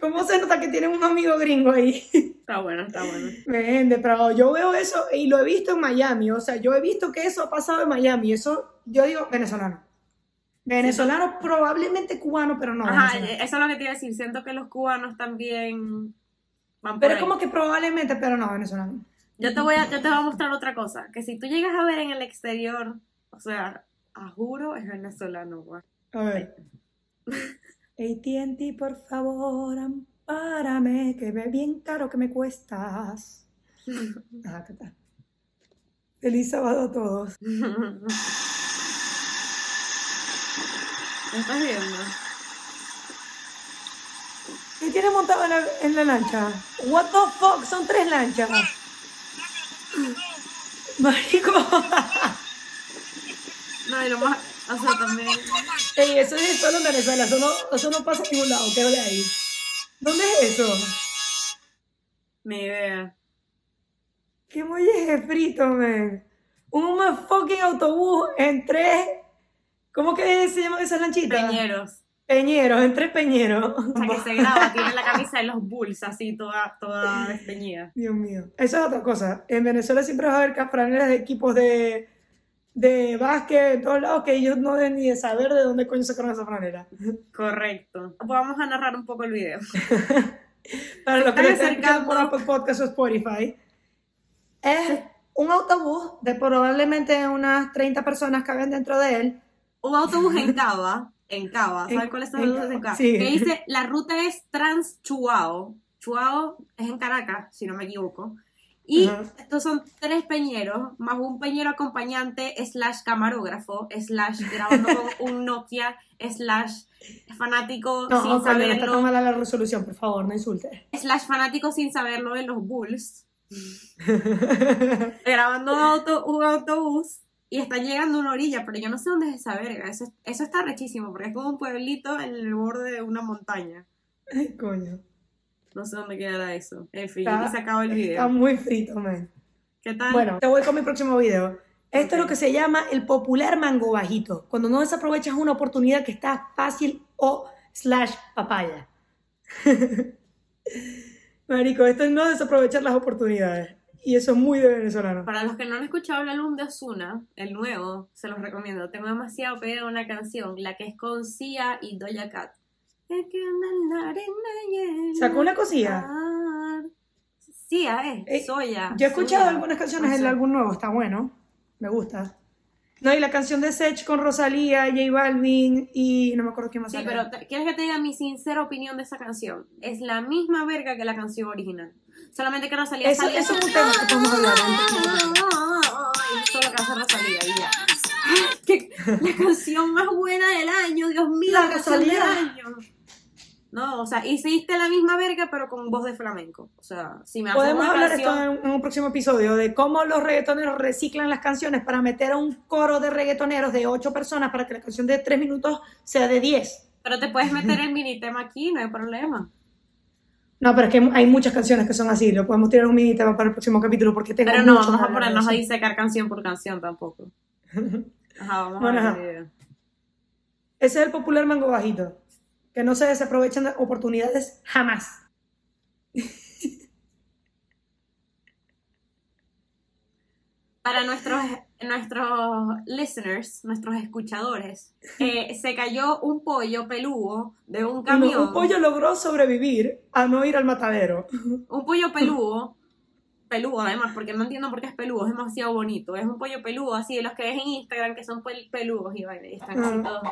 ¿Cómo se nota que tienen un amigo gringo ahí? está bueno, está bueno. Vende, pero yo veo eso y lo he visto en Miami. O sea, yo he visto que eso ha pasado en Miami. Eso, yo digo, venezolano. Venezolano, probablemente cubano, pero no. Ajá, venezolano. eso es lo que te iba a decir. Siento que los cubanos también van por Pero es ahí. como que probablemente, pero no, venezolano. Yo te voy a, yo te voy a mostrar otra cosa. Que si tú llegas a ver en el exterior, o sea, a juro es venezolano, güey. A ver. AT&T, por favor, ampárame, que ve bien caro que me cuestas. Ajá, ¿qué tal? Feliz sábado a todos. ¿Me estás viendo? ¿Qué tiene montado en la, en la lancha? What the fuck, son tres lanchas. Marico. No, y lo más, o sea, también. Ey, eso es solo en Venezuela, eso no, eso no pasa en ningún lado, ¿qué ole ahí? ¿Dónde es eso? Ni idea. ¿Qué molleje frito, man? Un fucking autobús en tres... ¿Cómo que se llaman esas lanchitas? Peñeros. Peñeros, en tres peñeros. O sea, que se graba, tiene la camisa de los Bulls así, toda, toda desteñida. Dios mío. Eso es otra cosa. En Venezuela siempre va a haber cafraneras de equipos de, de básquet en todos lados que ellos no deben ni de saber de dónde coño sacaron esa franela. Correcto. Vamos a narrar un poco el video. Para los que están estén escuchando por Apple Podcast o Spotify, es un autobús de probablemente unas 30 personas caben dentro de él. Un autobús en Cava, en Cava, ¿sabes cuáles son los autobuses en Cava? sí. Que dice, la ruta es Trans Chuao. Chuao es en Caracas, si no me equivoco. Y Ajá. estos son tres peñeros, más un peñero acompañante, slash camarógrafo, slash grabando con un Nokia, slash fanático No, sin coño, no está tan saberlo, mala la resolución, por favor, no insulte. slash fanático sin saberlo de los Bulls. grabando un, auto, un autobús y están llegando a una orilla, pero yo no sé dónde es esa verga. Eso, eso está rechísimo, porque es como un pueblito en el borde de una montaña. Ay, coño. No sé dónde quedará eso. En fin, Está- se acabó el Está video. muy frito, man. ¿Qué tal? Bueno, te voy con mi próximo video. Esto es lo que se llama el popular mango bajito, cuando no desaprovechas una oportunidad que está fácil o slash papaya. Marico, esto es no desaprovechar las oportunidades. Y eso es muy de venezolano. Para los que no han escuchado el álbum de Ozuna, el nuevo, se los recomiendo. Tengo demasiado pegado una canción, la que es con Sia y Doja Cat. Es ¿Sacó una cosilla? mar. Sia, eh, Soya. Yo he escuchado Soya. algunas canciones del álbum nuevo, está bueno. Me gusta. No, y la canción de Sech con Rosalía, J Balvin y no me acuerdo quién más Sí, pero ¿quieres que te diga mi sincera opinión de esa canción? Es la misma verga que la canción original. Solamente que Rosalía Eso- salía- eso es un tema que podemos hablar Ay, Eso es lo que hace Rosalía y ya. La canción más buena del año, Dios mío, La la canción del Rosalía. año. No, o sea, hiciste la misma verga pero con voz de flamenco. O sea, si me Podemos una hablar canción... esto en, en un próximo episodio de cómo los reggaetoneros reciclan las canciones para meter a un coro de reggaetoneros de 8 personas para que la canción de 3 minutos sea de 10. Pero te puedes meter el mini tema aquí, no hay problema. No, pero es que hay muchas canciones que son así. Lo podemos tirar un mini tema para el próximo capítulo porque tengo Pero no, vamos a ponernos a disecar canción por canción tampoco. Ajá, vamos Bueno, a ver ajá. Ese es el popular mango bajito. Que no se desaprovechan de oportunidades jamás. Para nuestros, nuestros listeners, nuestros escuchadores, eh, se cayó un pollo peludo de un Un, camión. un pollo logró sobrevivir a no ir al matadero. Un pollo peludo. Peludo además, porque no entiendo por qué es peludo, es demasiado bonito. Es un pollo peludo, así de los que ves en Instagram que son pel- peludos y y están así Ah. todos.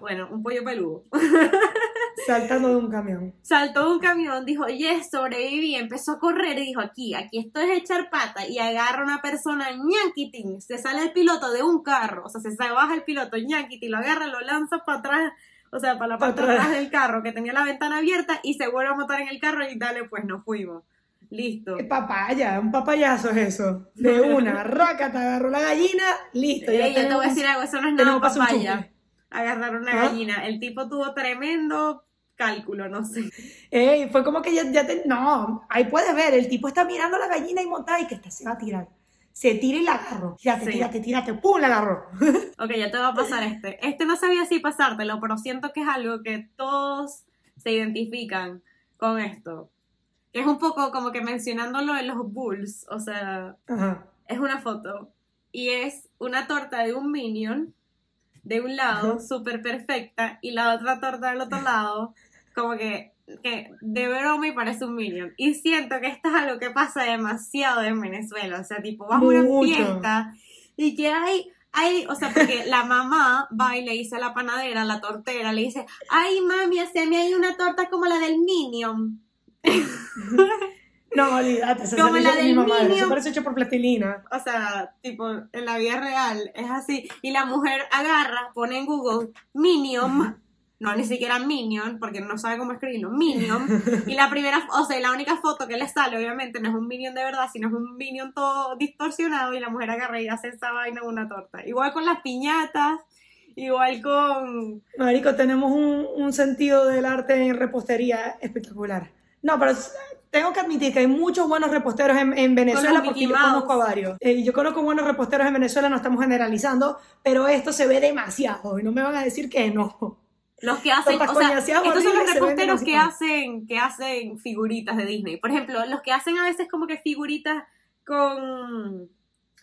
Bueno, un pollo peludo. Saltando de un camión. saltó de un camión, dijo, yes, sobreviví, empezó a correr y dijo, aquí, aquí esto es echar pata, y agarra una persona, ñanquitín, se sale el piloto de un carro, o sea, se baja el piloto, ñanquitín, lo agarra, lo lanza para atrás, o sea, para la Pa' parte atrás del carro, que tenía la ventana abierta, y se vuelve a montar en el carro y dale, pues nos fuimos. Listo. Eh, Papaya, un papayazo es eso. De una, rácata, agarró la gallina, listo. ya Ey, yo te voy a decir algo, eso no es nada papaya. chupe. Agarrar una ¿Ah? gallina. El tipo tuvo tremendo cálculo, no sé. Ey, fue como que ya, ya te... No, ahí puedes ver, el tipo está mirando la gallina y montada y que esta se va a tirar. Se tira y la agarró. Tírate, Sí. tírate, tírate, ¡pum! La agarró. Ok, ya te va a pasar este. Este no sabía si pasártelo, pero siento que es algo que todos se identifican con esto. Es un poco como que mencionándolo en los Bulls, o sea, Ajá. es una foto y es una torta de un minion de un lado, súper perfecta, y la otra torta del otro lado, como que, que de broma y parece un minion. Y siento que esto es algo que pasa demasiado en Venezuela, o sea, tipo, vas a una fiesta y que hay... Hay, o sea, porque la mamá va y le dice a la panadera, a la tortera, le dice, ay mami, haceme ahí una torta como la del Minion. No, olvídate, se Como la de del mamá, Minion. eso parece hecho por plastilina. O sea, tipo, en la vida real es así. Y la mujer agarra, pone en Google Minion, no ni siquiera Minion, porque no sabe cómo escribirlo, Minion. Y la primera, o sea, la única foto que le sale, obviamente, no es un Minion de verdad, sino es un Minion todo distorsionado. Y la mujer agarra y hace esa vaina una torta. Igual con las piñatas, igual con. Marico, tenemos un, un sentido del arte en repostería espectacular. No, pero tengo que admitir que hay muchos buenos reposteros en, en Venezuela porque yo conozco a varios. Eh, yo conozco buenos reposteros en Venezuela, no estamos generalizando, pero esto se ve demasiado y no me van a decir que no. Los que hacen, o sea, estos son los reposteros que hacen, que hacen figuritas de Disney. Por ejemplo, los que hacen a veces como que figuritas con,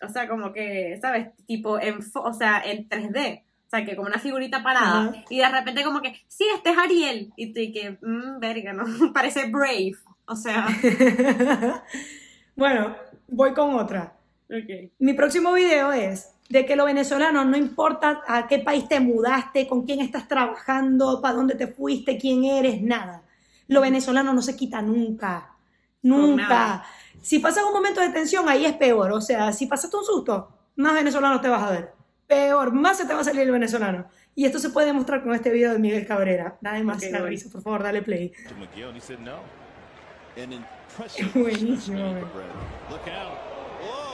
o sea, como que, ¿sabes? Tipo, en, o sea, en 3D. O sea, que como una figurita parada. Y de repente como que, sí, este es Ariel. Y tú y que, mmm, verga, ¿no? Parece Brave. O sea, bueno, voy con otra. Ok. Mi próximo video es de que los venezolanos, no importa a qué país te mudaste, con quién estás trabajando, para dónde te fuiste, quién eres, nada. Lo venezolano no se quita nunca. Nunca. Si pasas un momento de tensión, ahí es peor. O sea, si pasaste un susto, más venezolano te vas a ver. Peor, más se te va a salir el venezolano. Y esto se puede demostrar con este video de Miguel Cabrera. Nada más Ok, la voy. risa, por favor, dale play. Buenísimo. Oh.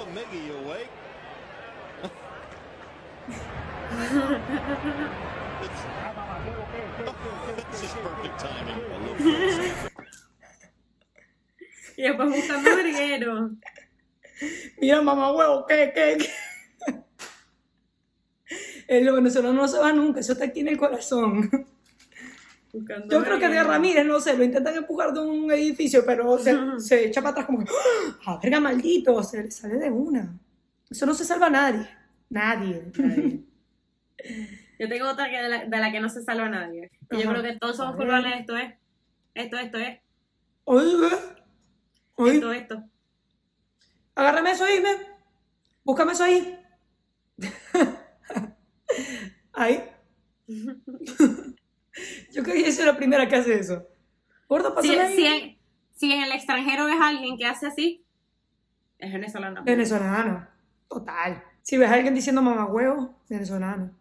Y después buscando verguero. Mira, mamá huevo, ¿qué, qué, qué? El venezolano no se va nunca, eso está aquí en el corazón. Buscando Yo creo que de. Ramírez, no sé, lo intentan empujar de un edificio, pero se, se echa para atrás como que, ¡ah, verga, maldito! Se le sale de una. Eso no se salva a nadie. Nadie. nadie. Yo tengo otra que de, la, de la que no se salva nadie. Y yo creo que todos somos A culpables de esto, ¿eh? Esto, esto, ¿eh? Oiga, oiga, Esto, esto. agárrame eso ahí, me. Búscame eso ahí. Ahí. Yo creo que yo soy la primera que hace eso. Gordo, Si, si en, si en el extranjero ves a alguien que hace así, es venezolano. Venezolano. Total. Si ves a alguien diciendo mamá huevo, venezolano.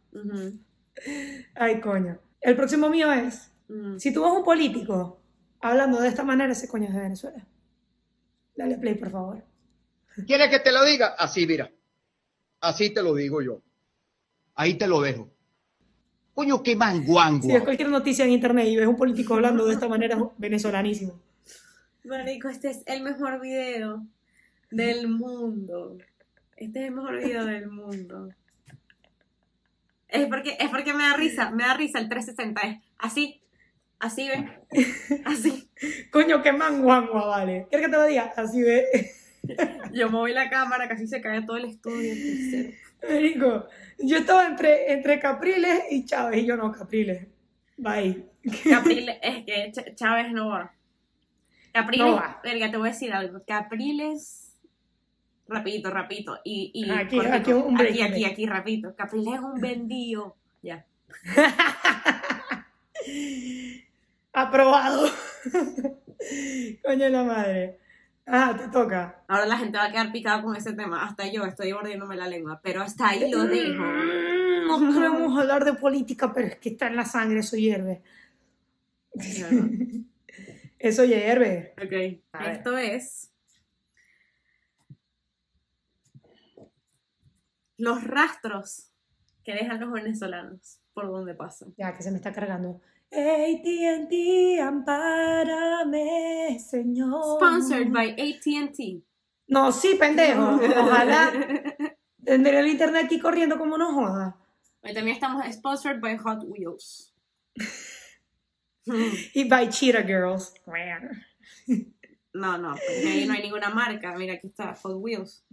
Ay, coño. El próximo mío es, ujú. si tú ves un político hablando de esta manera, ese coño es de Venezuela. Dale play, por favor. ¿Quieres que te lo diga? Así, mira. Así te lo digo yo. Ahí te lo dejo. Coño, qué Si manguango. ves cualquier noticia en internet y ves un político hablando de esta manera, es venezolanísimo. Marico, este es el mejor video del mundo. Este es el mejor video del mundo. Es porque, es porque me da risa, me da risa el 360. Es así, así, ¿ves? Así. Coño, qué manguangua, vale. ¿Quieres que te lo diga? Así ve. Yo moví la cámara, casi se cae todo el estudio. Marico, yo estaba entre, entre Capriles y Chávez, y yo no, Capriles. Bye. Capriles, es que Ch- Chávez no va. Capriles, No va. verga, te voy a decir algo. Capriles, rapidito, rapidito. Y, y Aquí, cortito. aquí un break, aquí, aquí, aquí, rapidito. Capriles es un vendido. Ya. Aprobado. Coño la madre. Ah, te toca. Ahora la gente va a quedar picada con ese tema. Hasta yo estoy mordiéndome la lengua. Pero hasta ahí lo dejo. Mm, No queremos hablar de política, pero es que está en la sangre, eso hierve. Eso hierve. Ok. A ver. Esto es. Los rastros que dejan los venezolanos por donde pasan. Ya que se me está cargando. AT&T, ampárame, señor. Sponsored by ATT. No, sí, pendejo. Ojalá tendré el internet aquí corriendo como no joda. Hoy también estamos sponsored by Hot Wheels. Y by Cheetah Girls. No, no, porque ahí no hay ninguna marca. Mira, aquí está Hot Wheels.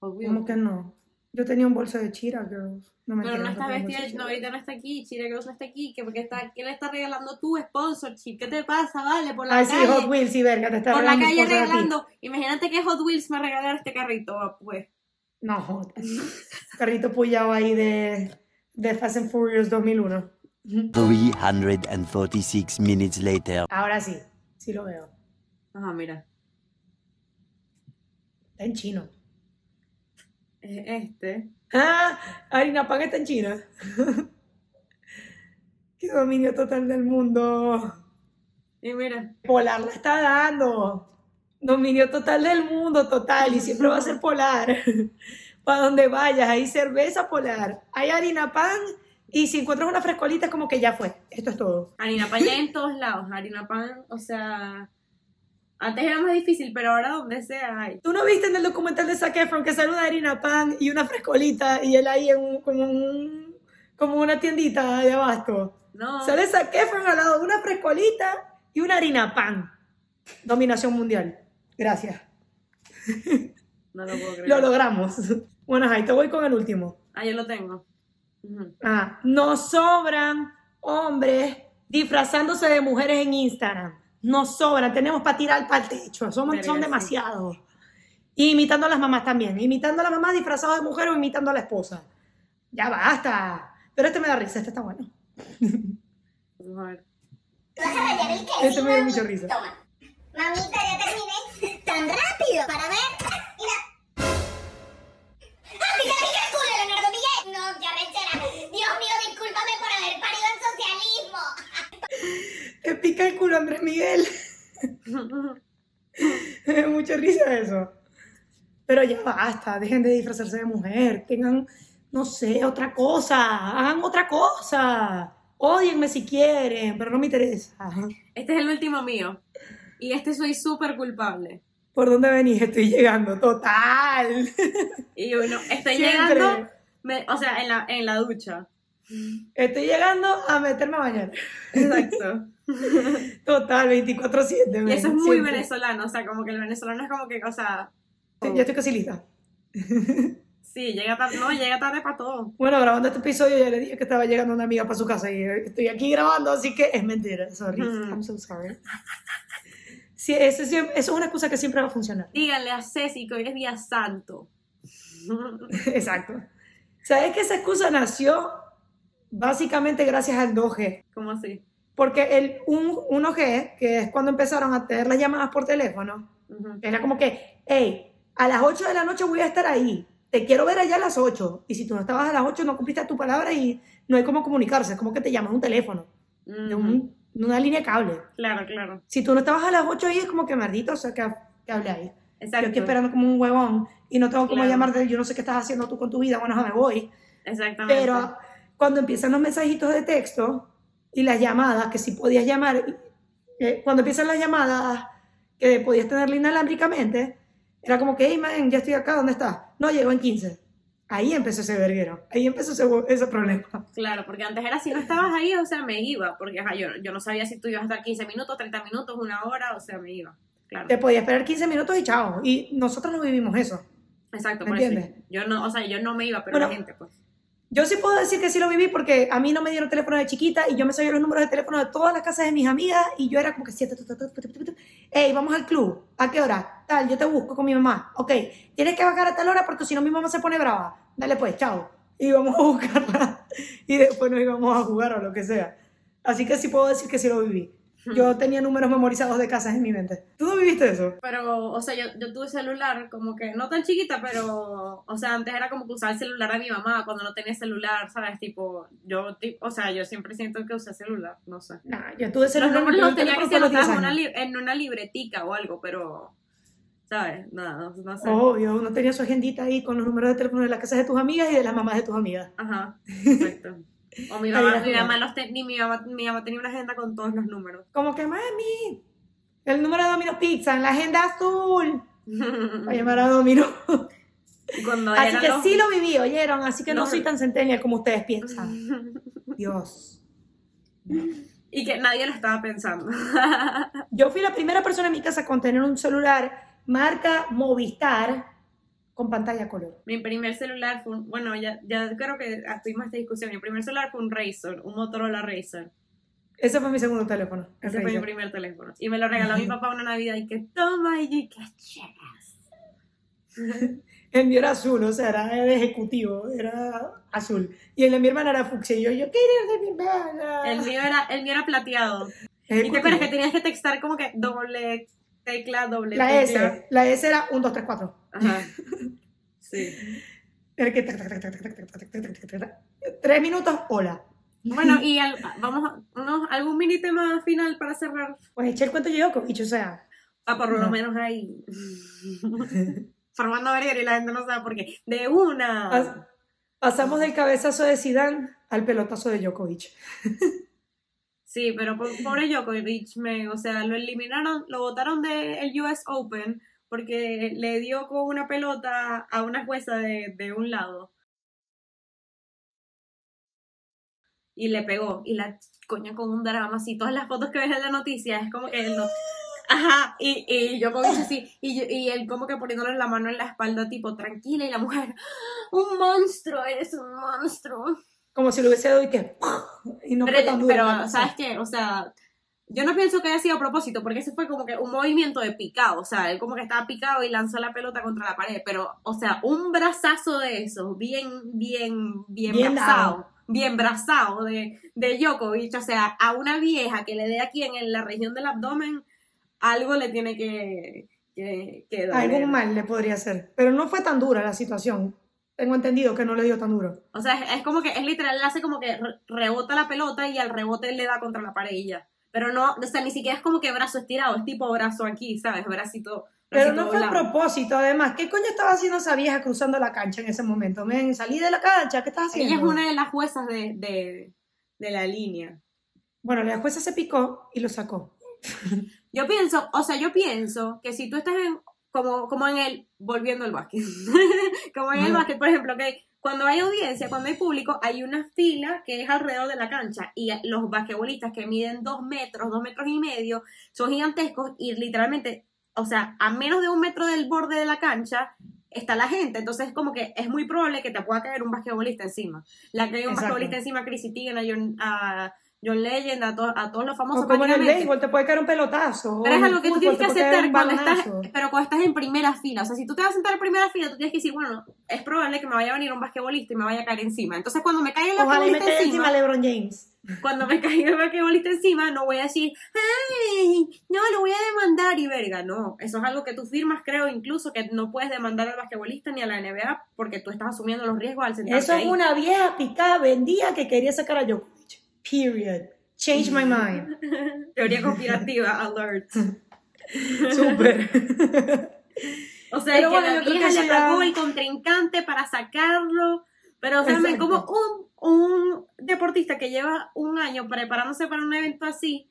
Hot Wheels. ¿Cómo que no? Yo tenía un bolso de Cheetah Girls. No me Pero no está vestida, no, ahorita no está aquí, Chile Girls no está aquí, que porque está, ¿qué le está regalando tu sponsorship? ¿Qué te pasa, vale? Por la Ay, sí, calle, Hot Wheels, sí, verga, te está por la regalando calle regalando. Imagínate que Hot Wheels me regalara este carrito, ah, pues. No, jodas. Carrito puyado ahí de, de Fast and Furious 2001. 346 minutes later. Ahora sí, sí lo veo. Ajá, mira. Está en chino. Es este. Ah, harina pan está en China. Qué dominio total del mundo. Y mira. Polar la está dando. Dominio total del mundo, total. Y siempre va a ser polar. Para donde vayas, hay cerveza polar. Hay harina pan. Y si encuentras una frescolita, es como que ya fue. Esto es todo. Harina pan ya en todos lados. Harina pan, o sea. Antes era más difícil, pero ahora donde sea hay. ¿Tú no viste en el documental de Zac Efron que sale una harina pan y una frescolita y él ahí en un, como, un, como una tiendita de abasto? No. Sale Zac Efron al lado de una frescolita y una harina pan. Dominación mundial. Gracias. No lo puedo creer. Lo logramos. Bueno, ahí te voy con el último. Ah, yo lo tengo. Ah, nos sobran hombres disfrazándose de mujeres en Instagram. Nos sobran, tenemos para tirar para el techo. Somos, Verga, son sí. demasiados. Y imitando a las mamás también. Imitando a la mamá disfrazado de mujer o imitando a la esposa. Ya basta. Pero este me da risa, este está bueno. Vamos a ver. ¿Vas a rayar el queso? Este me dio mucha risa. Toma. Mamita, ya terminé. Tan rápido. Para ver. Mira. ¡Ah, pica, pica el culo, Leonardo Miguel! No, qué arrechera. Dios mío, discúlpame por haber parido en socialismo. Te pica el culo, Andrés Miguel. Me mucha risa eso. Pero ya basta, dejen de disfrazarse de mujer, tengan, no sé, otra cosa, hagan otra cosa. Odienme si quieren, pero no me interesa. Este es el último mío. Y este soy súper culpable. ¿Por dónde venís? Estoy llegando, total. Y uno, estoy Siempre. llegando, me- o sea, en la, en la ducha. Estoy llegando a meterme a bañar. Exacto. Total, 24-7. Y eso es muy siempre. venezolano, o sea, como que el venezolano es como que, o sea, Ya estoy casi lista. sí, llega tarde, no, llega tarde para todo. Bueno, grabando este episodio ya le dije que estaba llegando una amiga para su casa y estoy aquí grabando, así que es mentira. Sorry. Mm. I'm so sorry. Sí, eso, eso es una excusa que siempre va a funcionar. Díganle a Ceci que hoy es día santo. Exacto. ¿Sabes que esa excusa nació básicamente gracias al 2G? ¿Cómo así? Porque el un, 1G, que es cuando empezaron a tener las llamadas por teléfono, Ujú. era como que, hey, a las 8 de la noche voy a estar ahí. Te quiero ver allá a las 8. Y si tú no estabas a las 8, no cumpliste tu palabra y no hay cómo comunicarse. Es como que te llamas un teléfono, de, Ujú. un- de una línea de cable. Claro, claro. Si tú no estabas a las 8 ahí, es como que maldito, o sea, que, que hable ahí. Exacto. Yo aquí esperando como un huevón y no tengo cómo Claro. llamarte, yo no sé qué estás haciendo tú con tu vida, bueno, ya me voy. Exactamente. Pero cuando empiezan los mensajitos de texto y las llamadas, que si podías llamar, eh, cuando empiezan las llamadas que podías tenerla inalámbricamente, era como que, hey man, ya estoy acá, ¿dónde estás? No, llegó en 15. Ahí empezó ese verguero, ahí empezó ese, ese problema. Claro, porque antes era si no estabas ahí, o sea, me iba, porque ajá, yo, yo no sabía si tú ibas a estar 15 minutos, 30 minutos, una hora, o sea, me iba. Claro. Te podías esperar 15 minutos y chao. Y nosotros no vivimos eso. Exacto, ¿Me por eso. entiendes? Yo no, o sea, yo no me iba, pero Bueno, la gente, pues. Yo sí puedo decir que sí lo viví porque a mí no me dieron teléfono de chiquita y yo me sabía los números de teléfono de todas las casas de mis amigas y yo era como que siete, tu, tu, tu, tu, tu, tu, tu. Ey, vamos al club. ¿A qué hora? Tal, yo te busco con mi mamá. Ok, tienes que bajar a tal hora porque si no mi mamá se pone brava. Dale pues, chao. Y vamos a buscarla y después nos íbamos a jugar o lo que sea. Así que sí puedo decir que sí lo viví. Yo tenía números memorizados de casas en mi mente. ¿Tú no viviste eso? Pero, o sea, yo, yo tuve celular como que no tan chiquita, pero, o sea, antes era como que usar el celular de mi mamá cuando no tenía celular, ¿sabes? Tipo, yo, ti- o sea, yo siempre siento que usé celular, no sé. Nah, yo tuve Los celular. números tuve los tenía que ser por los 10 anotados en una, en una libretica o algo, pero, ¿sabes? Nada, no, no sé. Obvio, uno tenía su agendita ahí con los números de teléfono de las casas de tus amigas y de las mamás de tus amigas. Ajá, exacto. O mi mamá, mi mamá, los te- ni mi mamá, mi mamá tenía una agenda con todos los números. Como que, mami, el número de Domino's Pizza en la agenda azul. Va a llamar a Domino. Cuando Así que los- sí lo viví, oyeron. Así que no los- soy tan centennial como ustedes piensan. Dios. Y que nadie lo estaba pensando. Yo fui la primera persona en mi casa con tener un celular marca Movistar con pantalla color. Mi primer celular fue un, bueno, ya, ya creo que tuvimos esta discusión. Mi primer celular fue un Razr, un Motorola Razr. Ese fue mi segundo teléfono. el Ese fue mi primer teléfono. Y me lo regaló mi papá una Navidad y que toma y que chegas. El mío era azul, o sea, era de ejecutivo, era azul. Y el de mi hermana era fucsia. Y yo, yo quiero el de mi hermana. El mío era, el mío era plateado. Y te Ejecutivo. acuerdas que tenías que textar como que doble la. S, la S era 1, 2, 3, 4. Sí. Tres minutos, hola. Bueno, y vamos, unos, algún mini tema final para cerrar. Pues eché el cuento yo, o sea. Ah, por lo menos ahí. Formando barrera y la gente no sabe por qué. De una. Pasamos del cabezazo de Zidane al pelotazo de Djokovic. Sí, pero po- pobre Djokovic, me, o sea, lo eliminaron, lo votaron del US Open porque le dio con una pelota a una jueza de, de un lado. Y le pegó. Y la coña con un drama así. Todas las fotos que ves en la noticia es como que él no. Ajá, y, y Djokovic así. Y, yo- y él como que poniéndole la mano en la espalda, tipo, tranquila. Y la mujer, un monstruo, eres un monstruo. Como si lo hubiese dado y que. Y no fue tan pero, duro. ¿sabes qué? O sea, yo no pienso que haya sido a propósito, porque ese fue como que un movimiento de picado, o sea, él como que estaba picado y lanzó la pelota contra la pared, pero, o sea, un brazazo de esos, bien, bien, bien, Bien brazado, dado. bien brazado de, de Djokovic, o sea, a una vieja que le dé aquí en, en la región del abdomen, algo le tiene que, que, que. Algún mal le podría hacer. Pero no fue tan dura la situación. Tengo entendido que no le dio tan duro. O sea, es, es como que, es literal, él hace como que re- rebota la pelota y al rebote él le da contra la pared y ya. Pero no, o sea, ni siquiera es como que brazo estirado, es tipo brazo aquí, ¿sabes? Bracito. Pero no fue a propósito, además. ¿Qué coño estaba haciendo esa vieja cruzando la cancha en ese momento? Men, salí de la cancha, ¿qué estás haciendo? Ella es una de las juezas de, de, de la línea. Bueno, la jueza se picó y lo sacó. Yo pienso, o sea, yo pienso que si tú estás en, como, como en el, volviendo al básquet, como en el básquet, por ejemplo, que cuando hay audiencia, cuando hay público, hay una fila que es alrededor de la cancha y los basquetbolistas que miden dos metros, dos metros y medio, son gigantescos y literalmente, o sea, a menos de un metro del borde de la cancha está la gente, entonces como que es muy probable que te pueda caer un basquetbolista encima. La que hay un basquetbolista encima a Chrissy Teigen, a John, Legend, a, to- a todos los famosos O como en el béisbol, te puede caer un pelotazo. Pero es algo que tú fútbol tienes que aceptar cuando estás, pero cuando estás en primera fila. O sea, si tú te vas a sentar en primera fila, tú tienes que decir, bueno, es probable que me vaya a venir un basquetbolista y me vaya a caer encima. Entonces, cuando me caiga el me basquetbolista encima, encima LeBron James. cuando me caiga el basquetbolista encima, no voy a decir, ay, no, lo voy a demandar y verga. No, eso es algo que tú firmas, creo, incluso que no puedes demandar al basquetbolista ni a la NBA porque tú estás asumiendo los riesgos al sentarte Eso es ahí. una vieja picada vendida que quería sacar a Djokovic. Period. Change my mind. Teoría conspirativa, alert. Súper. O sea, Pero que bueno, la vieja le pagó el contrincante para sacarlo. Pero, o sea, como un, un deportista que lleva un año preparándose para un evento así,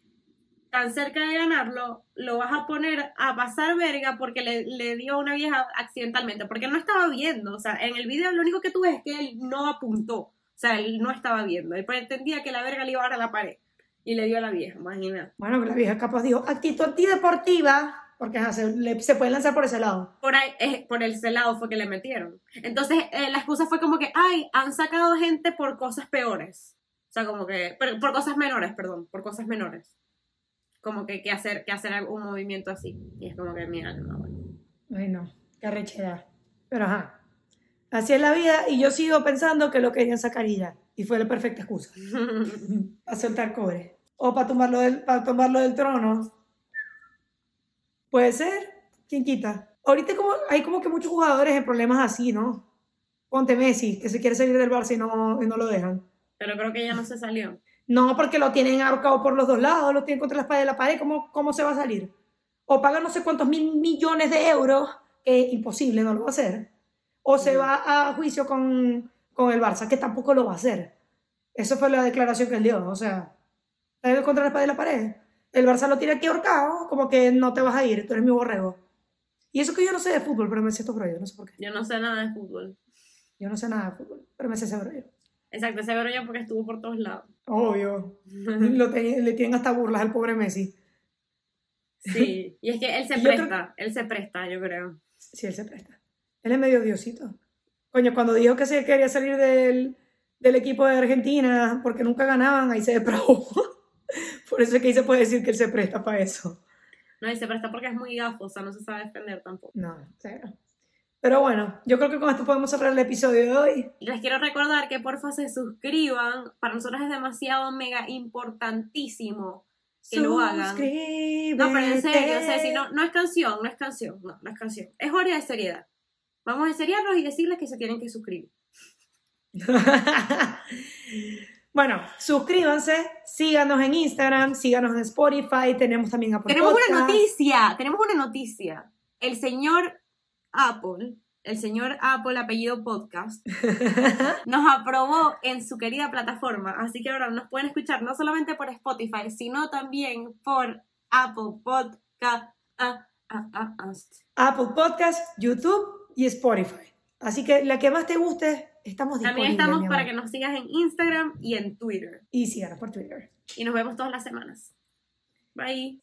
tan cerca de ganarlo, lo vas a poner a pasar verga porque le, le dio a una vieja accidentalmente, porque no estaba viendo. O sea, en el video lo único que tú ves es que él no apuntó. O sea, él no estaba viendo. Él pretendía que la verga le iba a dar a la pared. Y le dio a la vieja, imagina. Bueno, que la vieja capaz dijo, actitud antideportiva, porque ajá, se, le- se puede lanzar por ese lado. por ahí, eh, por ese lado fue que le metieron. Entonces, eh, la excusa fue como que, ay, han sacado gente por cosas peores. O sea, como que, pero- por cosas menores, perdón, por cosas menores. Como que, que hacer, que hacer un movimiento así. Y es como que, mira, no, bueno. Ay, no, qué arrechedad. Pero ajá, así es la vida y yo sigo pensando que lo querían sacar y ya. Y fue la perfecta excusa. Para soltar cobre. O para tumbarlo del, para tumbarlo del trono. Puede ser. ¿Quién quita? Ahorita como, hay como que muchos jugadores en problemas así, ¿no? Ponte Messi, que se quiere salir del Barça y no, y no lo dejan. Pero creo que ya no se salió. No, porque lo tienen ahorcado por los dos lados, lo tienen contra la espalda de la pared, ¿cómo, cómo se va a salir? O paga no sé cuántos mil millones de euros, que imposible, no lo va a hacer. O se va a juicio con, con el Barça, que tampoco lo va a hacer. Eso fue la declaración que él dio, o sea, está contra la espalda de la pared. El Barça lo tiene aquí ahorcado, como que no te vas a ir, tú eres mi borrego. Y eso que yo no sé de fútbol, pero me sé estos brollos, no sé por qué. Yo no sé nada de fútbol. Yo no sé nada de fútbol, pero me sé ese brollo. Exacto, ese yo porque estuvo por todos lados. Obvio. Lo le tienen hasta burlas al pobre Messi. Sí, y es que él se Y creo- presta, él se presta, yo creo. Sí, él se presta. Él es medio diosito. Coño, cuando dijo que se quería salir del, del equipo de Argentina porque nunca ganaban, ahí se depravó. Por eso es que ahí se puede decir que él se presta para eso. No, y se presta porque es muy gafo, o sea, no se sabe defender tampoco. No, cero. Pero bueno, yo creo que con esto podemos cerrar el episodio de hoy. Les quiero recordar que porfa se suscriban. Para nosotros es demasiado mega importantísimo que lo hagan. No, pero en serio, o sea, si no, no es canción, no es canción, no, no es canción. Es hora de seriedad. Vamos a seriarnos y decirles que se tienen que suscribir. bueno, suscríbanse, síganos en Instagram, síganos en Spotify, tenemos también Apple Tenemos una noticia, tenemos una noticia. El señor Apple, el señor Apple, apellido podcast, nos aprobó en su querida plataforma. Así que ahora nos pueden escuchar no solamente por Spotify, sino también por Apple Podcast. Apple Podcast, YouTube y Spotify. Así que la que más te guste, estamos disponibles. También estamos para que nos sigas en Instagram y en Twitter. Y síganos por Twitter. Y nos vemos todas las semanas. Bye.